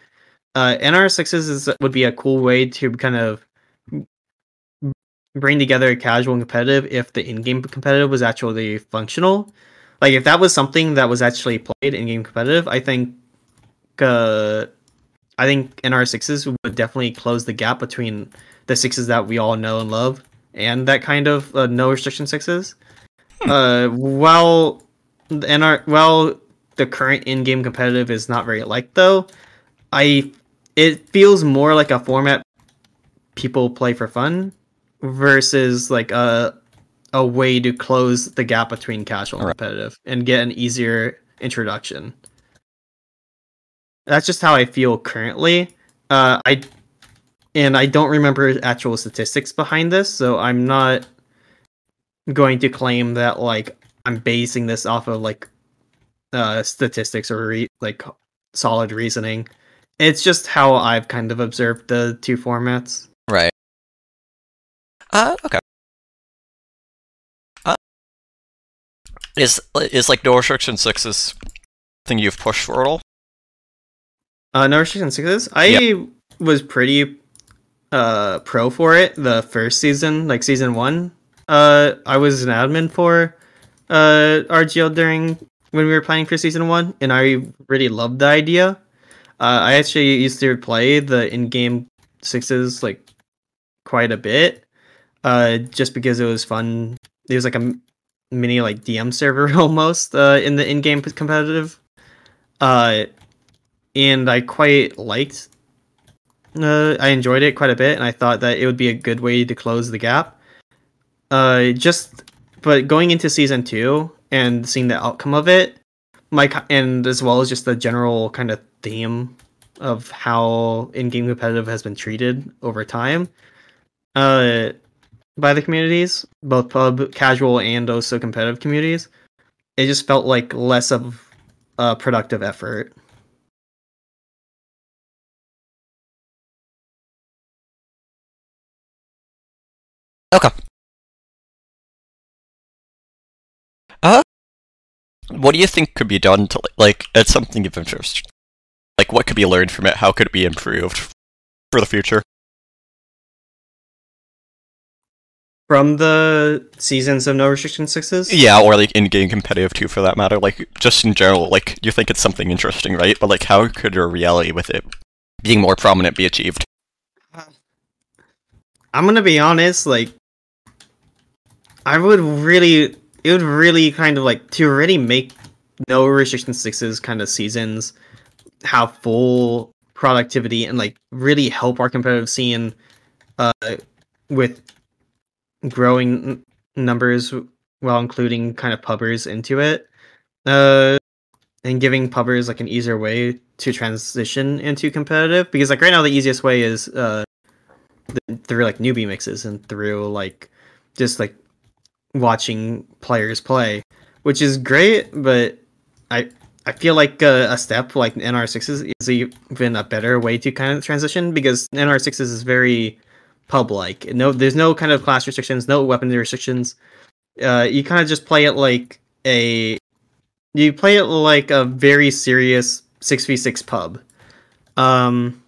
Uh, NR sixes is would be a cool way to kind of bring together a casual and competitive if the in-game competitive was actually functional. Like if that was something that was actually played in-game competitive, I think uh I think NR sixes would definitely close the gap between the sixes that we all know and love and that kind of uh, no restriction sixes. Uh, while the NR, well, the current in-game competitive is not very like though. I it feels more like a format people play for fun versus like a a way to close the gap between casual and Alright. competitive and get an easier introduction. That's just how I feel currently. Uh, I and I don't remember actual statistics behind this, so I'm not going to claim that like I'm basing this off of like uh statistics or re- like solid reasoning. It's just how I've kind of observed the two formats. Uh, okay. Uh, is is like no restriction sixes thing you've pushed for at all? Uh, no restriction sixes. I was pretty uh pro for it the first season, like season one. Uh, I was an admin for uh RGL during when we were planning for season one, and I really loved the idea. Uh, I actually used to play the in-game sixes like quite a bit, uh, just because it was fun. It was like a mini like DM server almost uh, in the in-game competitive, uh, and I quite liked. Uh, I enjoyed it quite a bit, and I thought that it would be a good way to close the gap. Uh, just but going into season two and seeing the outcome of it, my and as well as just the general kind of theme of how in-game competitive has been treated over time uh by the communities both pub casual and also competitive communities it just felt like less of a productive effort Okay. Uh, what do you think could be done to like? It's something of interest. Like, what could be learned from it? How could it be improved for the future? From the seasons of no restriction sixes Yeah, or like in-game competitive too, for that matter. Like, just in general, like you think it's something interesting, right? But like, how could your reality with it being more prominent be achieved? i'm gonna be honest like i would really it would really kind of like to really make no restriction sixes kind of seasons have full productivity and like really help our competitive scene uh with growing numbers while including kind of pubbers into it uh and giving pubbers like an easier way to transition into competitive because like right now the easiest way is uh th- through like newbie mixes and through like just like watching players play which is great but i i feel like uh, a step like nr6 is even a better way to kind of transition because nr6 is very pub like no there's no kind of class restrictions no weapon restrictions. Uh you kind of just play it like a you play it like a very serious 6v6 pub. Um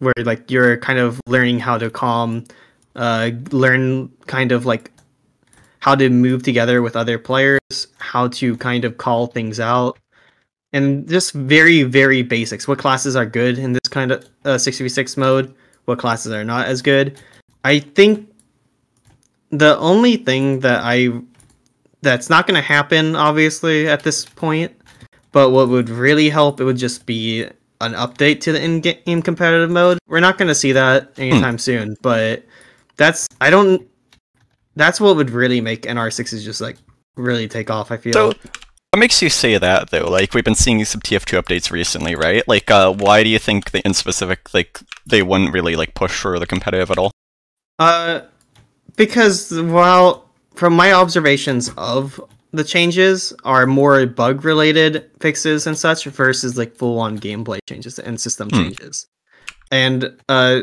where like you're kind of learning how to calm uh learn kind of like how to move together with other players how to kind of call things out and just very very basics. What classes are good in this kind of uh, 6v6 mode what classes are not as good. I think the only thing that i that's not going to happen obviously at this point but what would really help it would just be an update to the in-game competitive mode. We're not going to see that anytime hmm. soon but that's i don't that's what would really make nr6s just like really take off i feel. So, what makes you say that though? Like, we've been seeing some TF2 updates recently, right? Like, uh, why do you think they, in specific, like, they wouldn't really like push for the competitive at all? Uh, because while from my observations of the changes are more bug related fixes and such versus like full on gameplay changes and system Hmm. changes, and uh,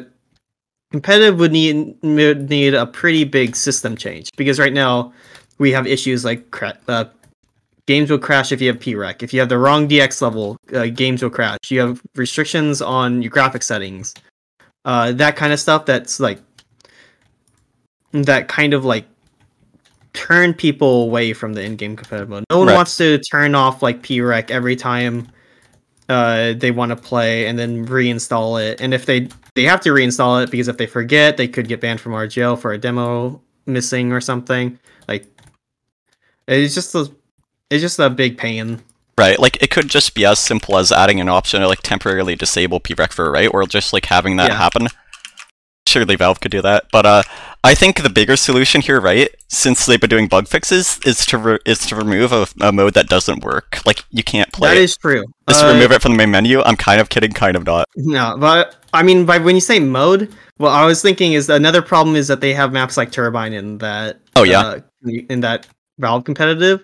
competitive would need would need a pretty big system change because right now we have issues like cra- uh, games will crash if you have PREC. If you have the wrong DX level, uh, games will crash. You have restrictions on your graphic settings, uh, that kind of stuff. That's like that kind of like turn people away from the in-game competitive mode. No one Right. wants to turn off like PREC every time uh, they want to play and then reinstall it. And if they they have to reinstall it because if they forget, they could get banned from RGL for a demo missing or something. Like it's just a it's just a big pain. Right, like, it could just be as simple as adding an option to, like, temporarily disable PREC for, right? Or just, like, having that Yeah. happen. Surely Valve could do that. But, uh, I think the bigger solution here, right, since they've been doing bug fixes, is to, re- is to remove a, a mode that doesn't work. Like, you can't play That it. is true. Just Uh, remove it from the main menu. I'm kind of kidding, kind of not. No, but I mean, by when you say mode, what I was thinking is another problem is that they have maps like Turbine in that. Oh, yeah? uh, in that Valve competitive.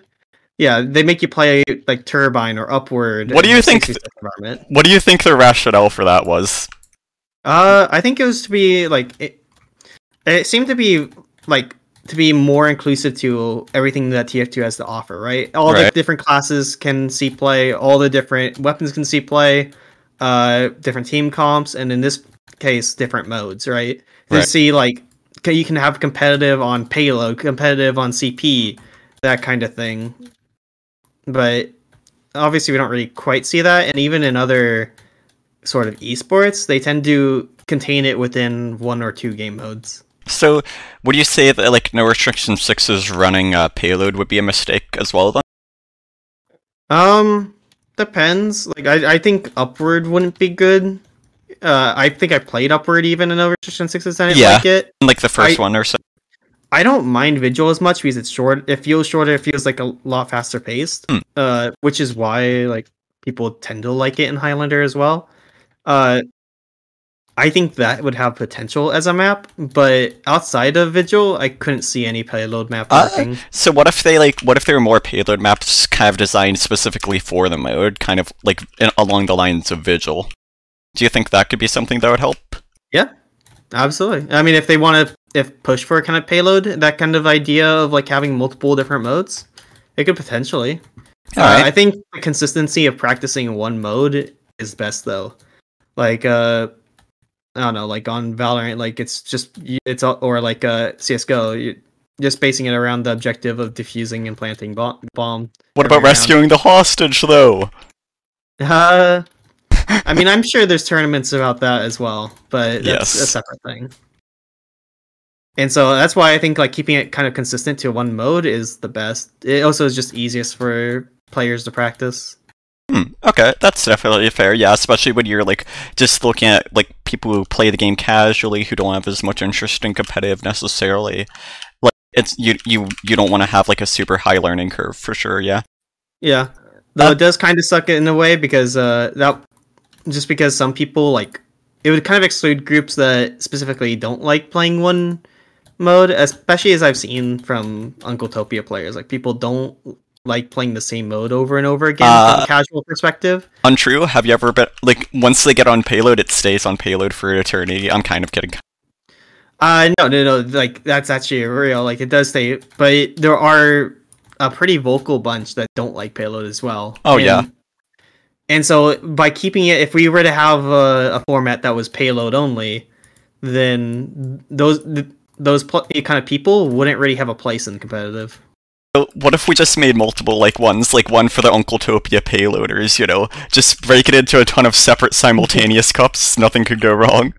Yeah, they make you play like Turbine or Upward. What do you think 66 environment. What do you think the rationale for that was? Uh, I think it was to be like it. It seemed to be like to be more inclusive to everything that TF2 has to offer, right? All the different classes can see play, all the different weapons can see play, uh, different team comps, and in this case, different modes, right? To Right. see like you can have competitive on payload, competitive on CP, that kind of thing. But obviously, we don't really quite see that, and even in other sort of esports, they tend to contain it within one or two game modes. So, would you say that like no restriction sixes running a payload would be a mistake as well? Then, Um, depends. Like I, I think upward wouldn't be good. Uh, I think I played upward even in no restriction sixes. I didn't Yeah. like it. like the first I- one or so. I don't mind Vigil as much because it's short. It feels shorter. It feels like a lot faster paced. Hmm. Uh, which is why like people tend to like it in Highlander as well. Uh, I think that would have potential as a map, but outside of Vigil, I couldn't see any payload map Uh, working. So what if they like? What if there were more payload maps kind of designed specifically for the mode, kind of like in, along the lines of Vigil? Do you think that could be something that would help? Yeah, absolutely. I mean, if they want to, if push for a kind of payload, that kind of idea of like having multiple different modes, it could potentially. Uh. I think the consistency of practicing one mode is best though. Like, uh, I don't know, like on Valorant, like it's just it's or like uh CS:GO, you just basing it around the objective of defusing and planting bomb. bomb. What about rescuing the hostage though? Uh, I mean, I'm sure there's tournaments about that as well, but that's a separate thing. And so that's why I think like keeping it kind of consistent to one mode is the best. It also is just easiest for players to practice. Hmm, okay, that's definitely fair. Yeah, especially when you're like just looking at like people who play the game casually who don't have as much interest in competitive necessarily. Like it's you you you don't want to have like a super high learning curve for sure. Yeah. Yeah, though Uh, it does kind of suck it in a way because uh that just because some people like it would kind of exclude groups that specifically don't like playing one mode, especially as I've seen from Uncletopia players. Like people don't like playing the same mode over and over again from Uh, a casual perspective. Untrue. Have you ever been like once they get on payload, it stays on payload for eternity? I'm kind of kidding. Uh no no no like that's actually real. Like it does stay but there are a pretty vocal bunch that don't like payload as well. Oh, And- yeah. And so by keeping it if we were to have a, a format that was payload only, then those th- those pl- kind of people wouldn't really have a place in competitive. So what if we just made multiple like ones, like one for the Uncletopia payloaders? You know, just break it into a ton of separate simultaneous cups. Nothing could go wrong.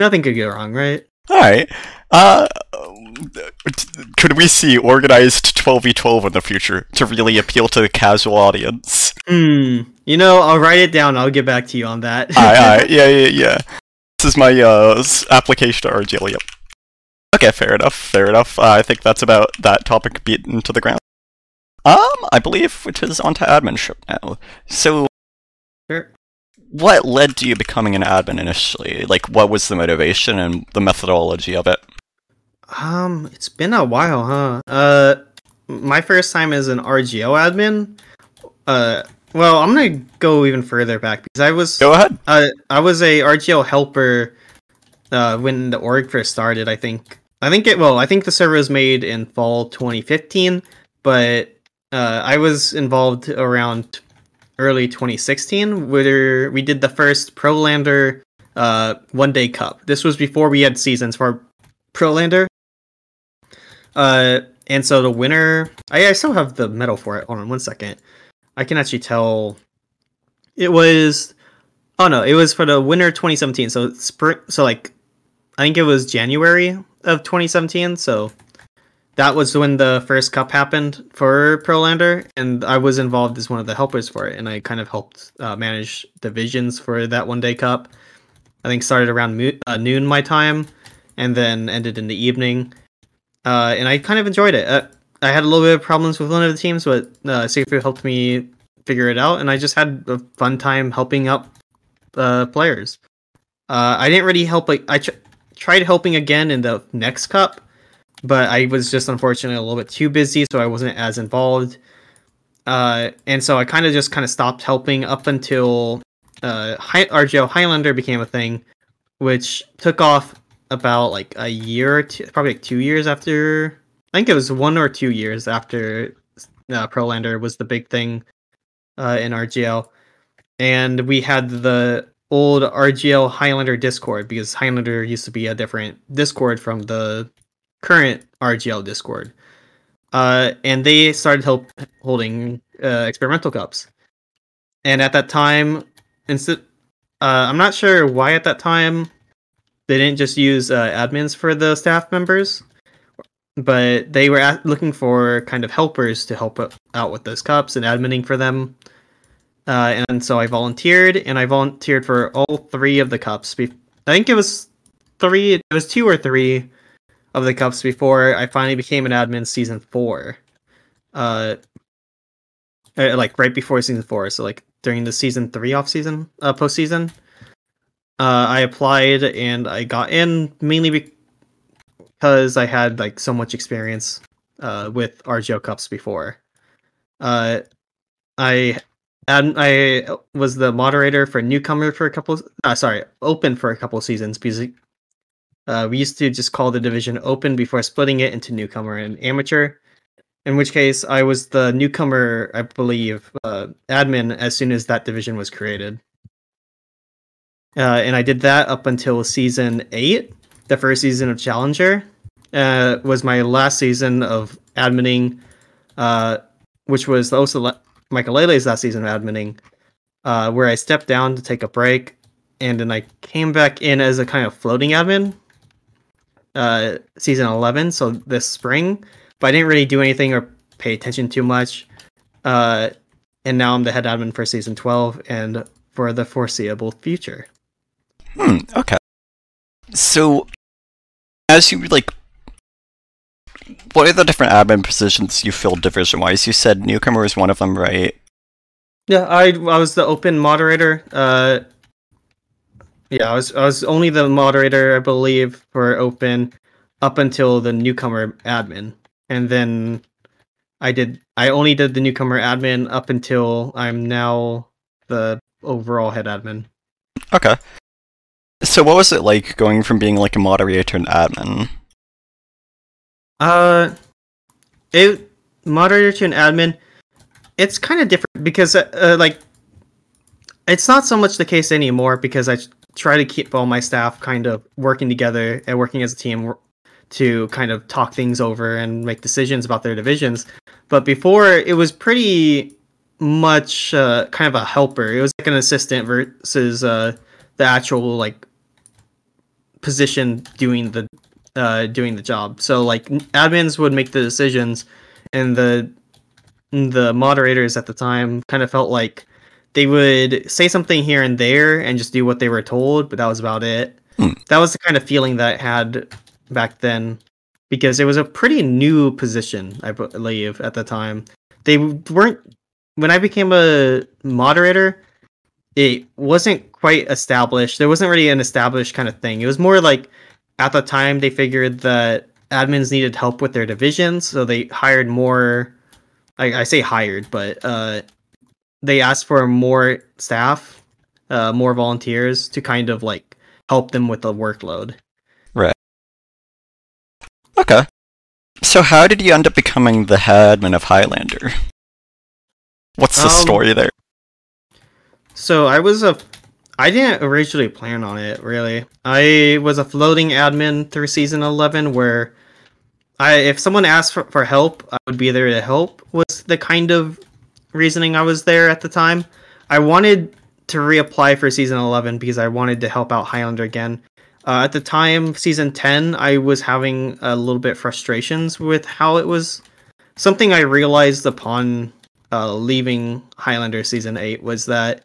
Nothing could go wrong, right? All right. Uh, could we see organized 12v12 in the future to really appeal to the casual audience? Hmm. You know, I'll write it down. I'll get back to you on that. aye, aye, yeah, yeah, yeah. This is my uh application to RGL. Yep. Okay, fair enough. Fair enough. Uh, I think that's about that topic beaten to the ground. Um, I believe it is onto adminship now. So, Sure. what led to you becoming an admin initially? Like, what was the motivation and the methodology of it? Um, it's been a while, huh? Uh, my first time as an RGL admin. Uh, well, I'm gonna go even further back because I was Go ahead. uh, I was a RGL helper uh, when the org first started. I think I think it well I think the server was made in fall 2015, but uh, I was involved around early 2016 where we did the first Prolander uh, one day cup. This was before we had seasons for Prolander. Uh, and so the winner, I, I still have the medal for it. Hold on one second. I can actually tell. It was, oh no, it was for the winter 2017. So spring, so like, I think it was January of 2017. So that was when the first cup happened for Prolander, and I was involved as one of the helpers for it, and I kind of helped uh, manage divisions for that one day cup. I think started around mo- uh, noon my time, and then ended in the evening. Uh, and I kind of enjoyed it. Uh, I had a little bit of problems with one of the teams, but uh, helped me figure it out, and I just had a fun time helping out uh, players. Uh, I didn't really help. Like I tried helping again in the next cup, but I was just unfortunately a little bit too busy, so I wasn't as involved. Uh, and so I kind of just kind of stopped helping up until uh, RGL Highlander became a thing, which took off about like a year two, probably like two years after. I think it was one or two years after uh, Prolander was the big thing uh, in RGL, and we had the old RGL Highlander Discord because Highlander used to be a different Discord from the current RGL Discord. Uh, and they started help holding uh, experimental cups. And at that time, instead uh, I'm not sure why at that time they didn't just use uh, admins for the staff members, but they were looking for kind of helpers to help out with those cups and adminning for them. Uh, and so I volunteered, and I volunteered for all three of the cups. I think it was three. It was two or three of the cups before I finally became an admin season four. Uh, uh, like right before season four, so like during the season three off season, uh, postseason. Uh, I applied and I got in mainly because I had like so much experience uh, with RGL Cups before. Uh, I and I was the moderator for newcomer for a couple. Uh, sorry, open for a couple seasons because uh, we used to just call the division open before splitting it into newcomer and amateur. In which case, I was the newcomer, I believe, uh, admin as soon as that division was created. Uh, and I did that up until season eight, the first season of Challenger. Uh, was my last season of adminning, uh, which was also Michael Lele's last season of adminning, uh, where I stepped down to take a break, and then I came back in as a kind of floating admin, uh, season 11, so this spring, but I didn't really do anything or pay attention too much. Uh, and now I'm the head admin for season 12 and for the foreseeable future. Hmm, okay. So, as you like, what are the different admin positions you filled division wise? You said newcomer was one of them, right? Yeah, I I was the open moderator. Uh, yeah, I was I was only the moderator, I believe, for open up until the newcomer admin, and then I did I only did the newcomer admin up until I'm now the overall head admin. Okay. So what was it like going from being like a moderator to an admin? Uh, it moderator to an admin. It's kind of different because uh, uh, like it's not so much the case anymore because I try to keep all my staff kind of working together and working as a team to kind of talk things over and make decisions about their divisions. But before it was pretty much uh, kind of a helper. It was like an assistant versus uh, the actual like position doing the uh, doing the job. So like admins would make the decisions, and the the moderators at the time kind of felt like they would say something here and there and just do what they were told, but that was about it. Hmm. That was the kind of feeling that I had back then because it was a pretty new position, I believe, at the time. They weren't when I became a moderator, it wasn't quite established. There wasn't really an established kind of thing. It was more like at the time they figured that admins needed help with their divisions, so they hired more. I, I say hired, but uh, they asked for more staff, uh, more volunteers to kind of like help them with the workload. Right. Okay. So how did you end up becoming the headman of Highlander? What's the um, story there? So I was a I didn't originally plan on it really. I was a floating admin through season 11 where I if someone asked for, for help, I would be there to help was the kind of reasoning I was there at the time. I wanted to reapply for season 11 because I wanted to help out Highlander again. Uh, at the time, season 10, I was having a little bit frustrations with how it was. Something I realized upon uh, leaving Highlander season 8 was that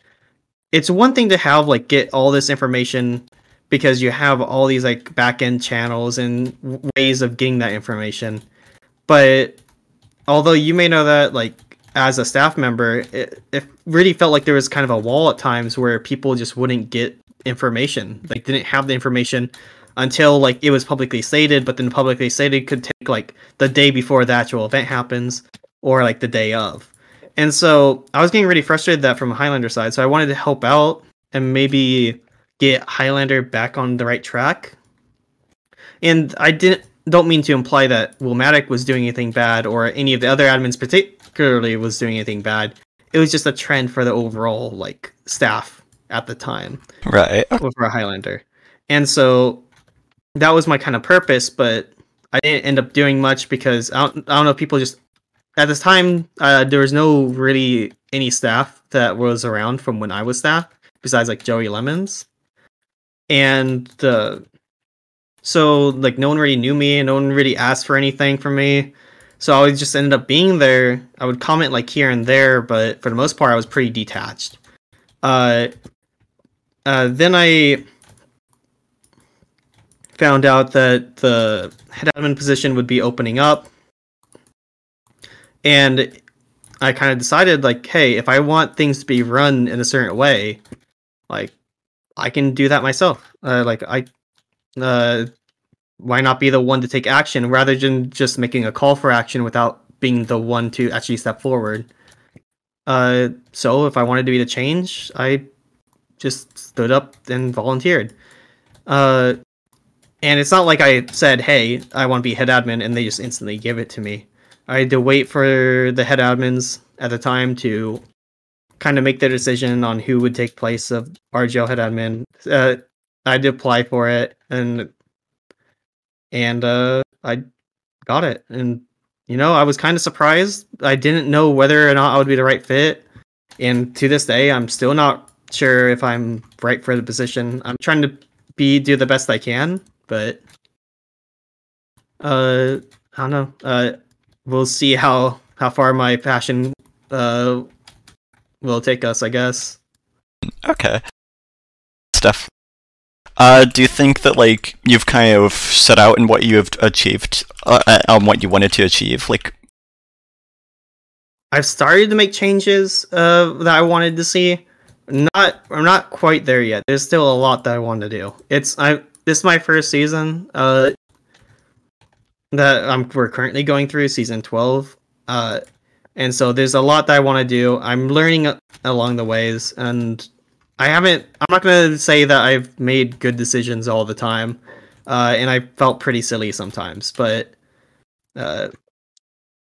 it's one thing to have like get all this information because you have all these like back end channels and ways of getting that information. But although you may know that like as a staff member, it, it really felt like there was kind of a wall at times where people just wouldn't get information, like didn't have the information until like it was publicly stated, but then publicly stated could take like the day before the actual event happens or like the day of. And so I was getting really frustrated that from a Highlander side. So I wanted to help out and maybe get Highlander back on the right track. And I didn't don't mean to imply that Wilmatic was doing anything bad or any of the other admins particularly was doing anything bad. It was just a trend for the overall like staff at the time. Right. For a Highlander. And so that was my kind of purpose, but I didn't end up doing much because I don't, I don't know, if people just at this time uh, there was no really any staff that was around from when I was staff besides like Joey Lemons. And the so like no one really knew me and no one really asked for anything from me. So I just ended up being there. I would comment like here and there, but for the most part I was pretty detached. Uh uh then I found out that the head admin position would be opening up. And I kind of decided like, hey, if I want things to be run in a certain way, like I can do that myself. Uh, like I, uh, why not be the one to take action rather than just making a call for action without being the one to actually step forward. Uh, so if I wanted to be the change, I just stood up and volunteered. Uh, and it's not like I said, "Hey, I want to be head admin," and they just instantly give it to me. I had to wait for the head admins at the time to kind of make their decision on who would take place of RGL head admin. Uh, I had to apply for it, and and uh, I got it. And you know, I was kind of surprised. I didn't know whether or not I would be the right fit, and to this day, I'm still not sure if I'm right for the position. I'm trying to be do the best I can, but uh, I don't know. Uh, we'll see how how far my passion uh will take us, I guess. Okay. Steph, uh, do you think that like you've kind of set out in what you have achieved uh, uh, on what you wanted to achieve? Like, I've started to make changes uh, that I wanted to see. Not, I'm not quite there yet. There's still a lot that I want to do. It's I. This is my first season. Uh, that I'm we're currently going through season 12. Uh, and so there's a lot that I want to do. I'm learning along the ways, and I haven't. I'm not gonna say that I've made good decisions all the time, uh, and I felt pretty silly sometimes. But uh,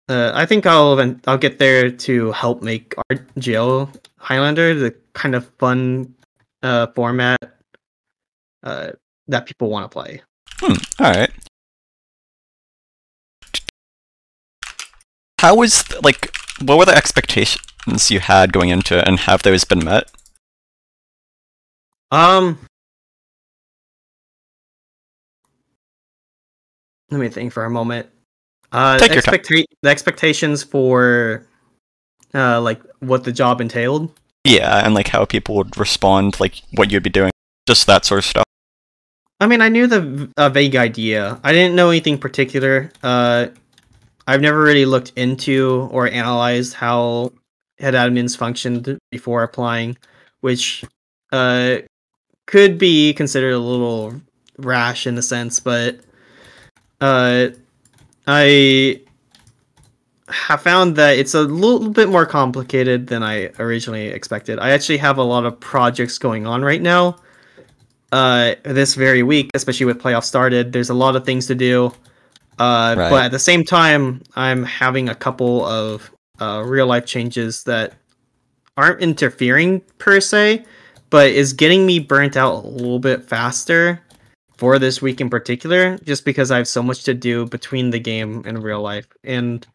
uh, I think I'll I'll get there to help make RGL Highlander the kind of fun uh, format uh, that people want to play. Hmm. All right. How was like what were the expectations you had going into it, and have those been met? Um, let me think for a moment. Uh, Take your expecta- the expectations for uh, like what the job entailed. Yeah, and like how people would respond, like what you'd be doing, just that sort of stuff. I mean, I knew the uh, vague idea. I didn't know anything particular. Uh, I've never really looked into or analyzed how head admins functioned before applying, which uh, could be considered a little rash in a sense, but uh, I have found that it's a little bit more complicated than I originally expected. I actually have a lot of projects going on right now. Uh, this very week, especially with playoffs started, there's a lot of things to do. Uh, right. But at the same time, I'm having a couple of uh, real life changes that aren't interfering per se, but is getting me burnt out a little bit faster for this week in particular, just because I have so much to do between the game and real life, and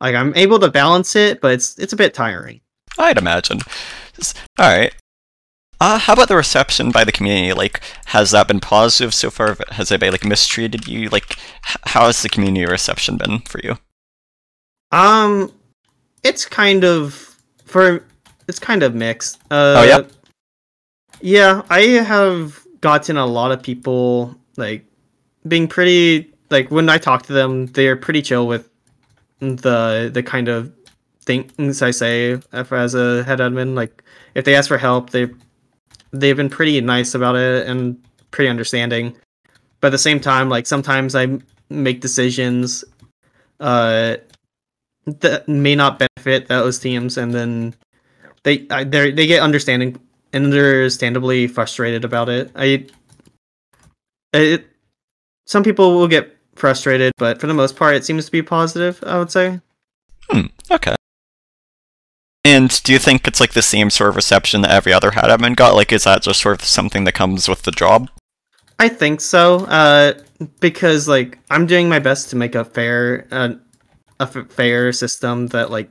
like I'm able to balance it, but it's it's a bit tiring. I'd imagine. All right. Uh, how about the reception by the community? Like, has that been positive so far? Has anybody like mistreated you? Like, how has the community reception been for you? Um, it's kind of for it's kind of mixed. Uh, oh yeah. Yeah, I have gotten a lot of people like being pretty like when I talk to them, they're pretty chill with the the kind of things I say as a head admin. Like if they ask for help, they they've been pretty nice about it and pretty understanding. But at the same time, like sometimes I make decisions uh, that may not benefit those teams, and then they they they get understanding and understandably frustrated about it. I it some people will get frustrated, but for the most part, it seems to be positive. I would say. Hmm. Okay. And do you think it's like the same sort of reception that every other head admin got? Like, is that just sort of something that comes with the job? I think so. Uh, because like I'm doing my best to make a fair, uh, a fair system that like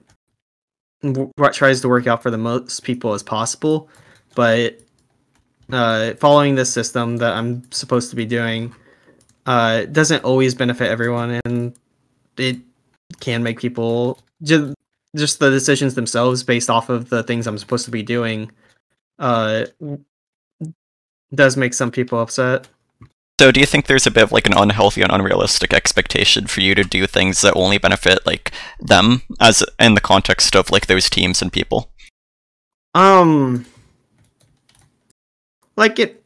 w- tries to work out for the most people as possible. But uh, following this system that I'm supposed to be doing uh, doesn't always benefit everyone, and it can make people just just the decisions themselves based off of the things I'm supposed to be doing. Uh, does make some people upset. So do you think there's a bit of like an unhealthy and unrealistic expectation for you to do things that only benefit like them as in the context of like those teams and people? Um like it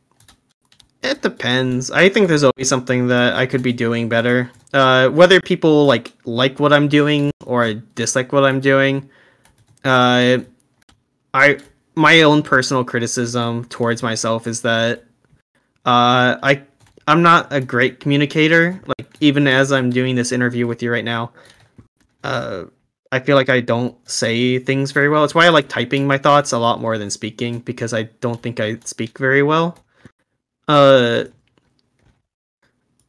it depends. I think there's always something that I could be doing better. Uh whether people like like what I'm doing or dislike what I'm doing. Uh I my own personal criticism towards myself is that uh I I'm not a great communicator. Like even as I'm doing this interview with you right now, uh, I feel like I don't say things very well. It's why I like typing my thoughts a lot more than speaking because I don't think I speak very well. Uh,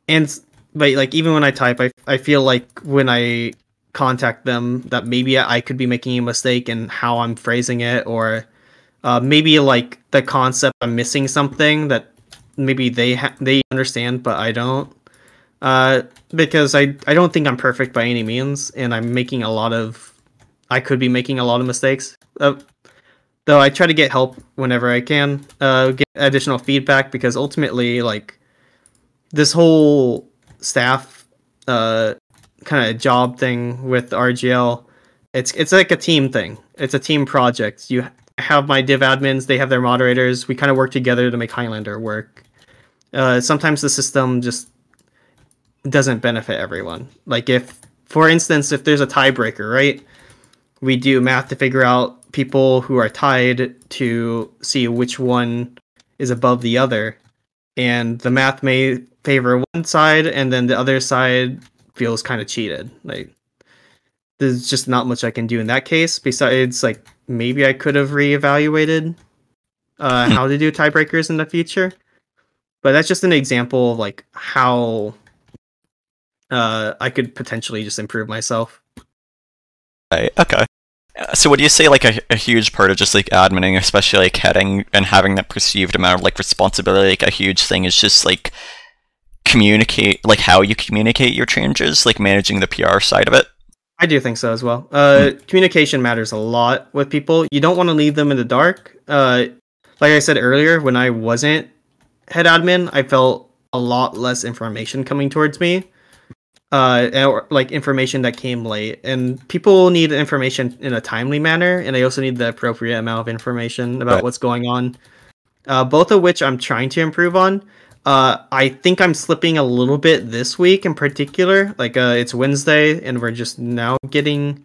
and but like even when I type, I I feel like when I contact them that maybe I could be making a mistake in how I'm phrasing it or uh, maybe like the concept I'm missing something that maybe they ha- they understand, but I don't. Uh, because I I don't think I'm perfect by any means, and I'm making a lot of I could be making a lot of mistakes. Uh, though I try to get help whenever I can, uh, get additional feedback because ultimately, like this whole staff uh, kind of job thing with RGL, it's it's like a team thing. It's a team project. You have my div admins, they have their moderators. We kind of work together to make Highlander work. Uh, sometimes the system just doesn't benefit everyone. Like if, for instance, if there's a tiebreaker, right? We do math to figure out people who are tied to see which one is above the other, and the math may favor one side, and then the other side feels kind of cheated. Like there's just not much I can do in that case. Besides, like maybe I could have reevaluated uh, how to do tiebreakers in the future. But that's just an example of like how uh, I could potentially just improve myself. Okay. So would you say like a, a huge part of just like admining, especially like heading and having that perceived amount of like responsibility, like a huge thing is just like communicate, like how you communicate your changes, like managing the PR side of it. I do think so as well. Uh, Communication matters a lot with people. You don't want to leave them in the dark. Uh, like I said earlier, when I wasn't head admin, I felt a lot less information coming towards me. Uh, or like information that came late, and people need information in a timely manner, and they also need the appropriate amount of information about Right. what's going on. Uh, both of which I'm trying to improve on. Uh, I think I'm slipping a little bit this week in particular. Like, uh, it's Wednesday, and we're just now getting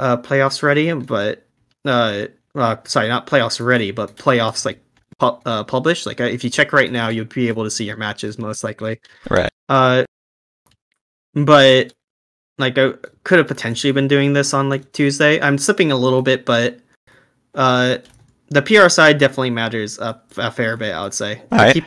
uh, playoffs ready. But, uh, uh, sorry, not playoffs ready, but playoffs like pu- uh, published. Like, if you check right now, you'll be able to see your matches most likely. Right. But like I could have potentially been doing this on like Tuesday. I'm slipping a little bit, but uh, the PR side definitely matters a, a fair bit. I would say. Alright. Keep